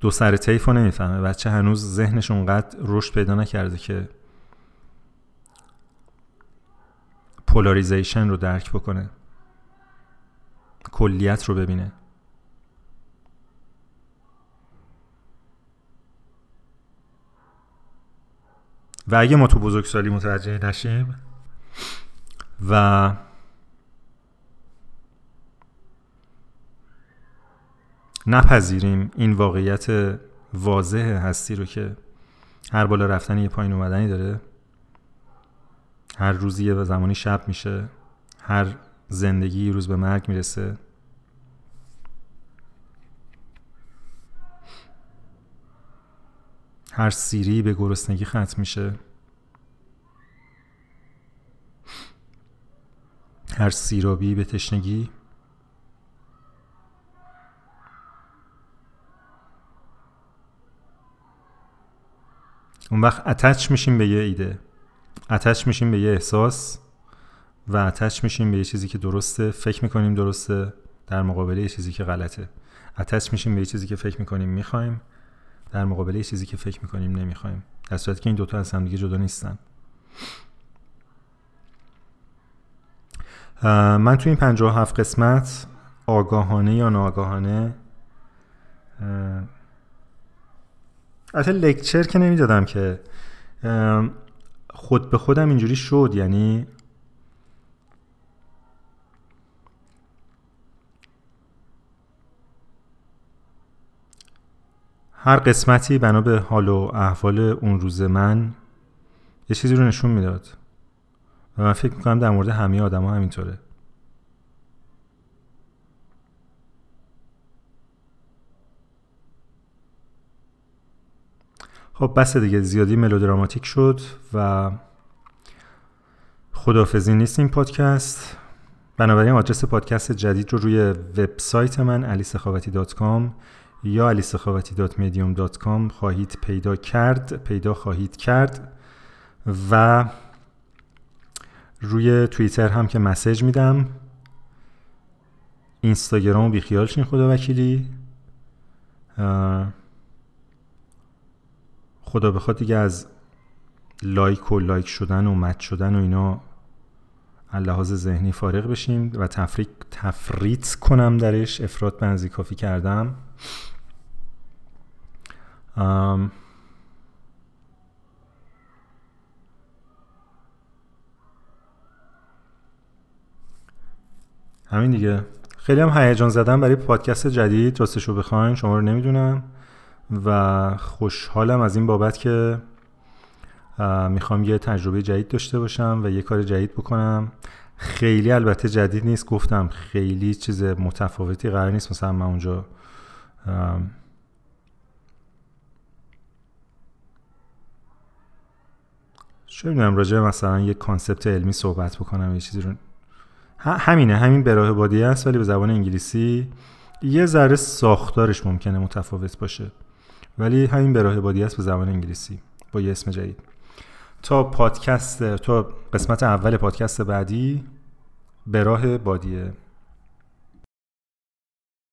S1: دو سر تیف رو نمی‌فهمه. بچه هنوز ذهنش اونقدر رشد پیدا نکرده که پولاریزیشن رو درک بکنه. کلیت رو ببینه. و اگه ما تو بزرگسالی متوجه نشیم و نپذیریم این واقعیت واضح هستی رو که هر بالا رفتن یه پایین اومدنی داره. هر روزی یه زمانی شب میشه. هر زندگی روز به مرگ می‌رسه. هر سیری به گرسنگی ختم میشه. هر سیرابی به تشنگی. اون وقت اتچ میشیم به یه ایده. اتچ میشیم به یه احساس و اتچ میشیم به یه چیزی که درسته فکر می‌کنیم درسته در مقابله یه چیزی که غلطه. اتچ میشیم به یه چیزی که فکر می‌کنیم می‌خوایم. در مقابله چیزی که فکر می‌کنیم نمی‌خوایم. در صورتی که این دوتا از همدیگه جدا نیستن. من تو این 57 قسمت آگاهانه یا ناآگاهانه البته لکچر که نمی‌دادم که خود به خودم اینجوری شد یعنی هر قسمتی بنا به حال و احوال اون روز من یه چیزی رو نشون می‌داد. و من فکر می‌کنم در مورد همه آدم ها همینطوره. خب بس دیگه زیادی ملودراماتیک شد و خدافزی نیست این پادکست. بنابراین آدرس پادکست جدید رو روی وبسایت من علیسخاوتی دات کام یا علیسخاوتی.medium.com خواهید پیدا کرد پیدا خواهید کرد و روی توییتر هم که مسج میدم اینستاگرام بیخیال شین خدا وکیلی. خدا بخواد دیگه از لایک و لایک شدن و match شدن و اینا لحاظ ذهنی فارغ بشیم و تفریق تفریط کنم درش. افراد بنزی کافی کردم. همین دیگه. خیلی هم هیجان‌زده‌م برای پادکست جدید. راستشو بخواین شما رو نمی‌دونم. و خوشحالم از این بابت که می‌خوام یه تجربه جدید داشته باشم و یه کار جدید بکنم. خیلی البته جدید نیست گفتم خیلی چیز متفاوتی قرار نیست. مثلا من اونجا چه می‌دونم راجع مثلا یه کانسپت علمی صحبت بکنم یه چیزی رو. همینه همین به راه بادیه است ولی به زبان انگلیسی یه ذره ساختارش ممکنه متفاوت باشه. ولی همین به راه بادیه است به زبان انگلیسی با یه اسم جدید. تا پادکست تا قسمت اول پادکست بعدی به راه بادیه.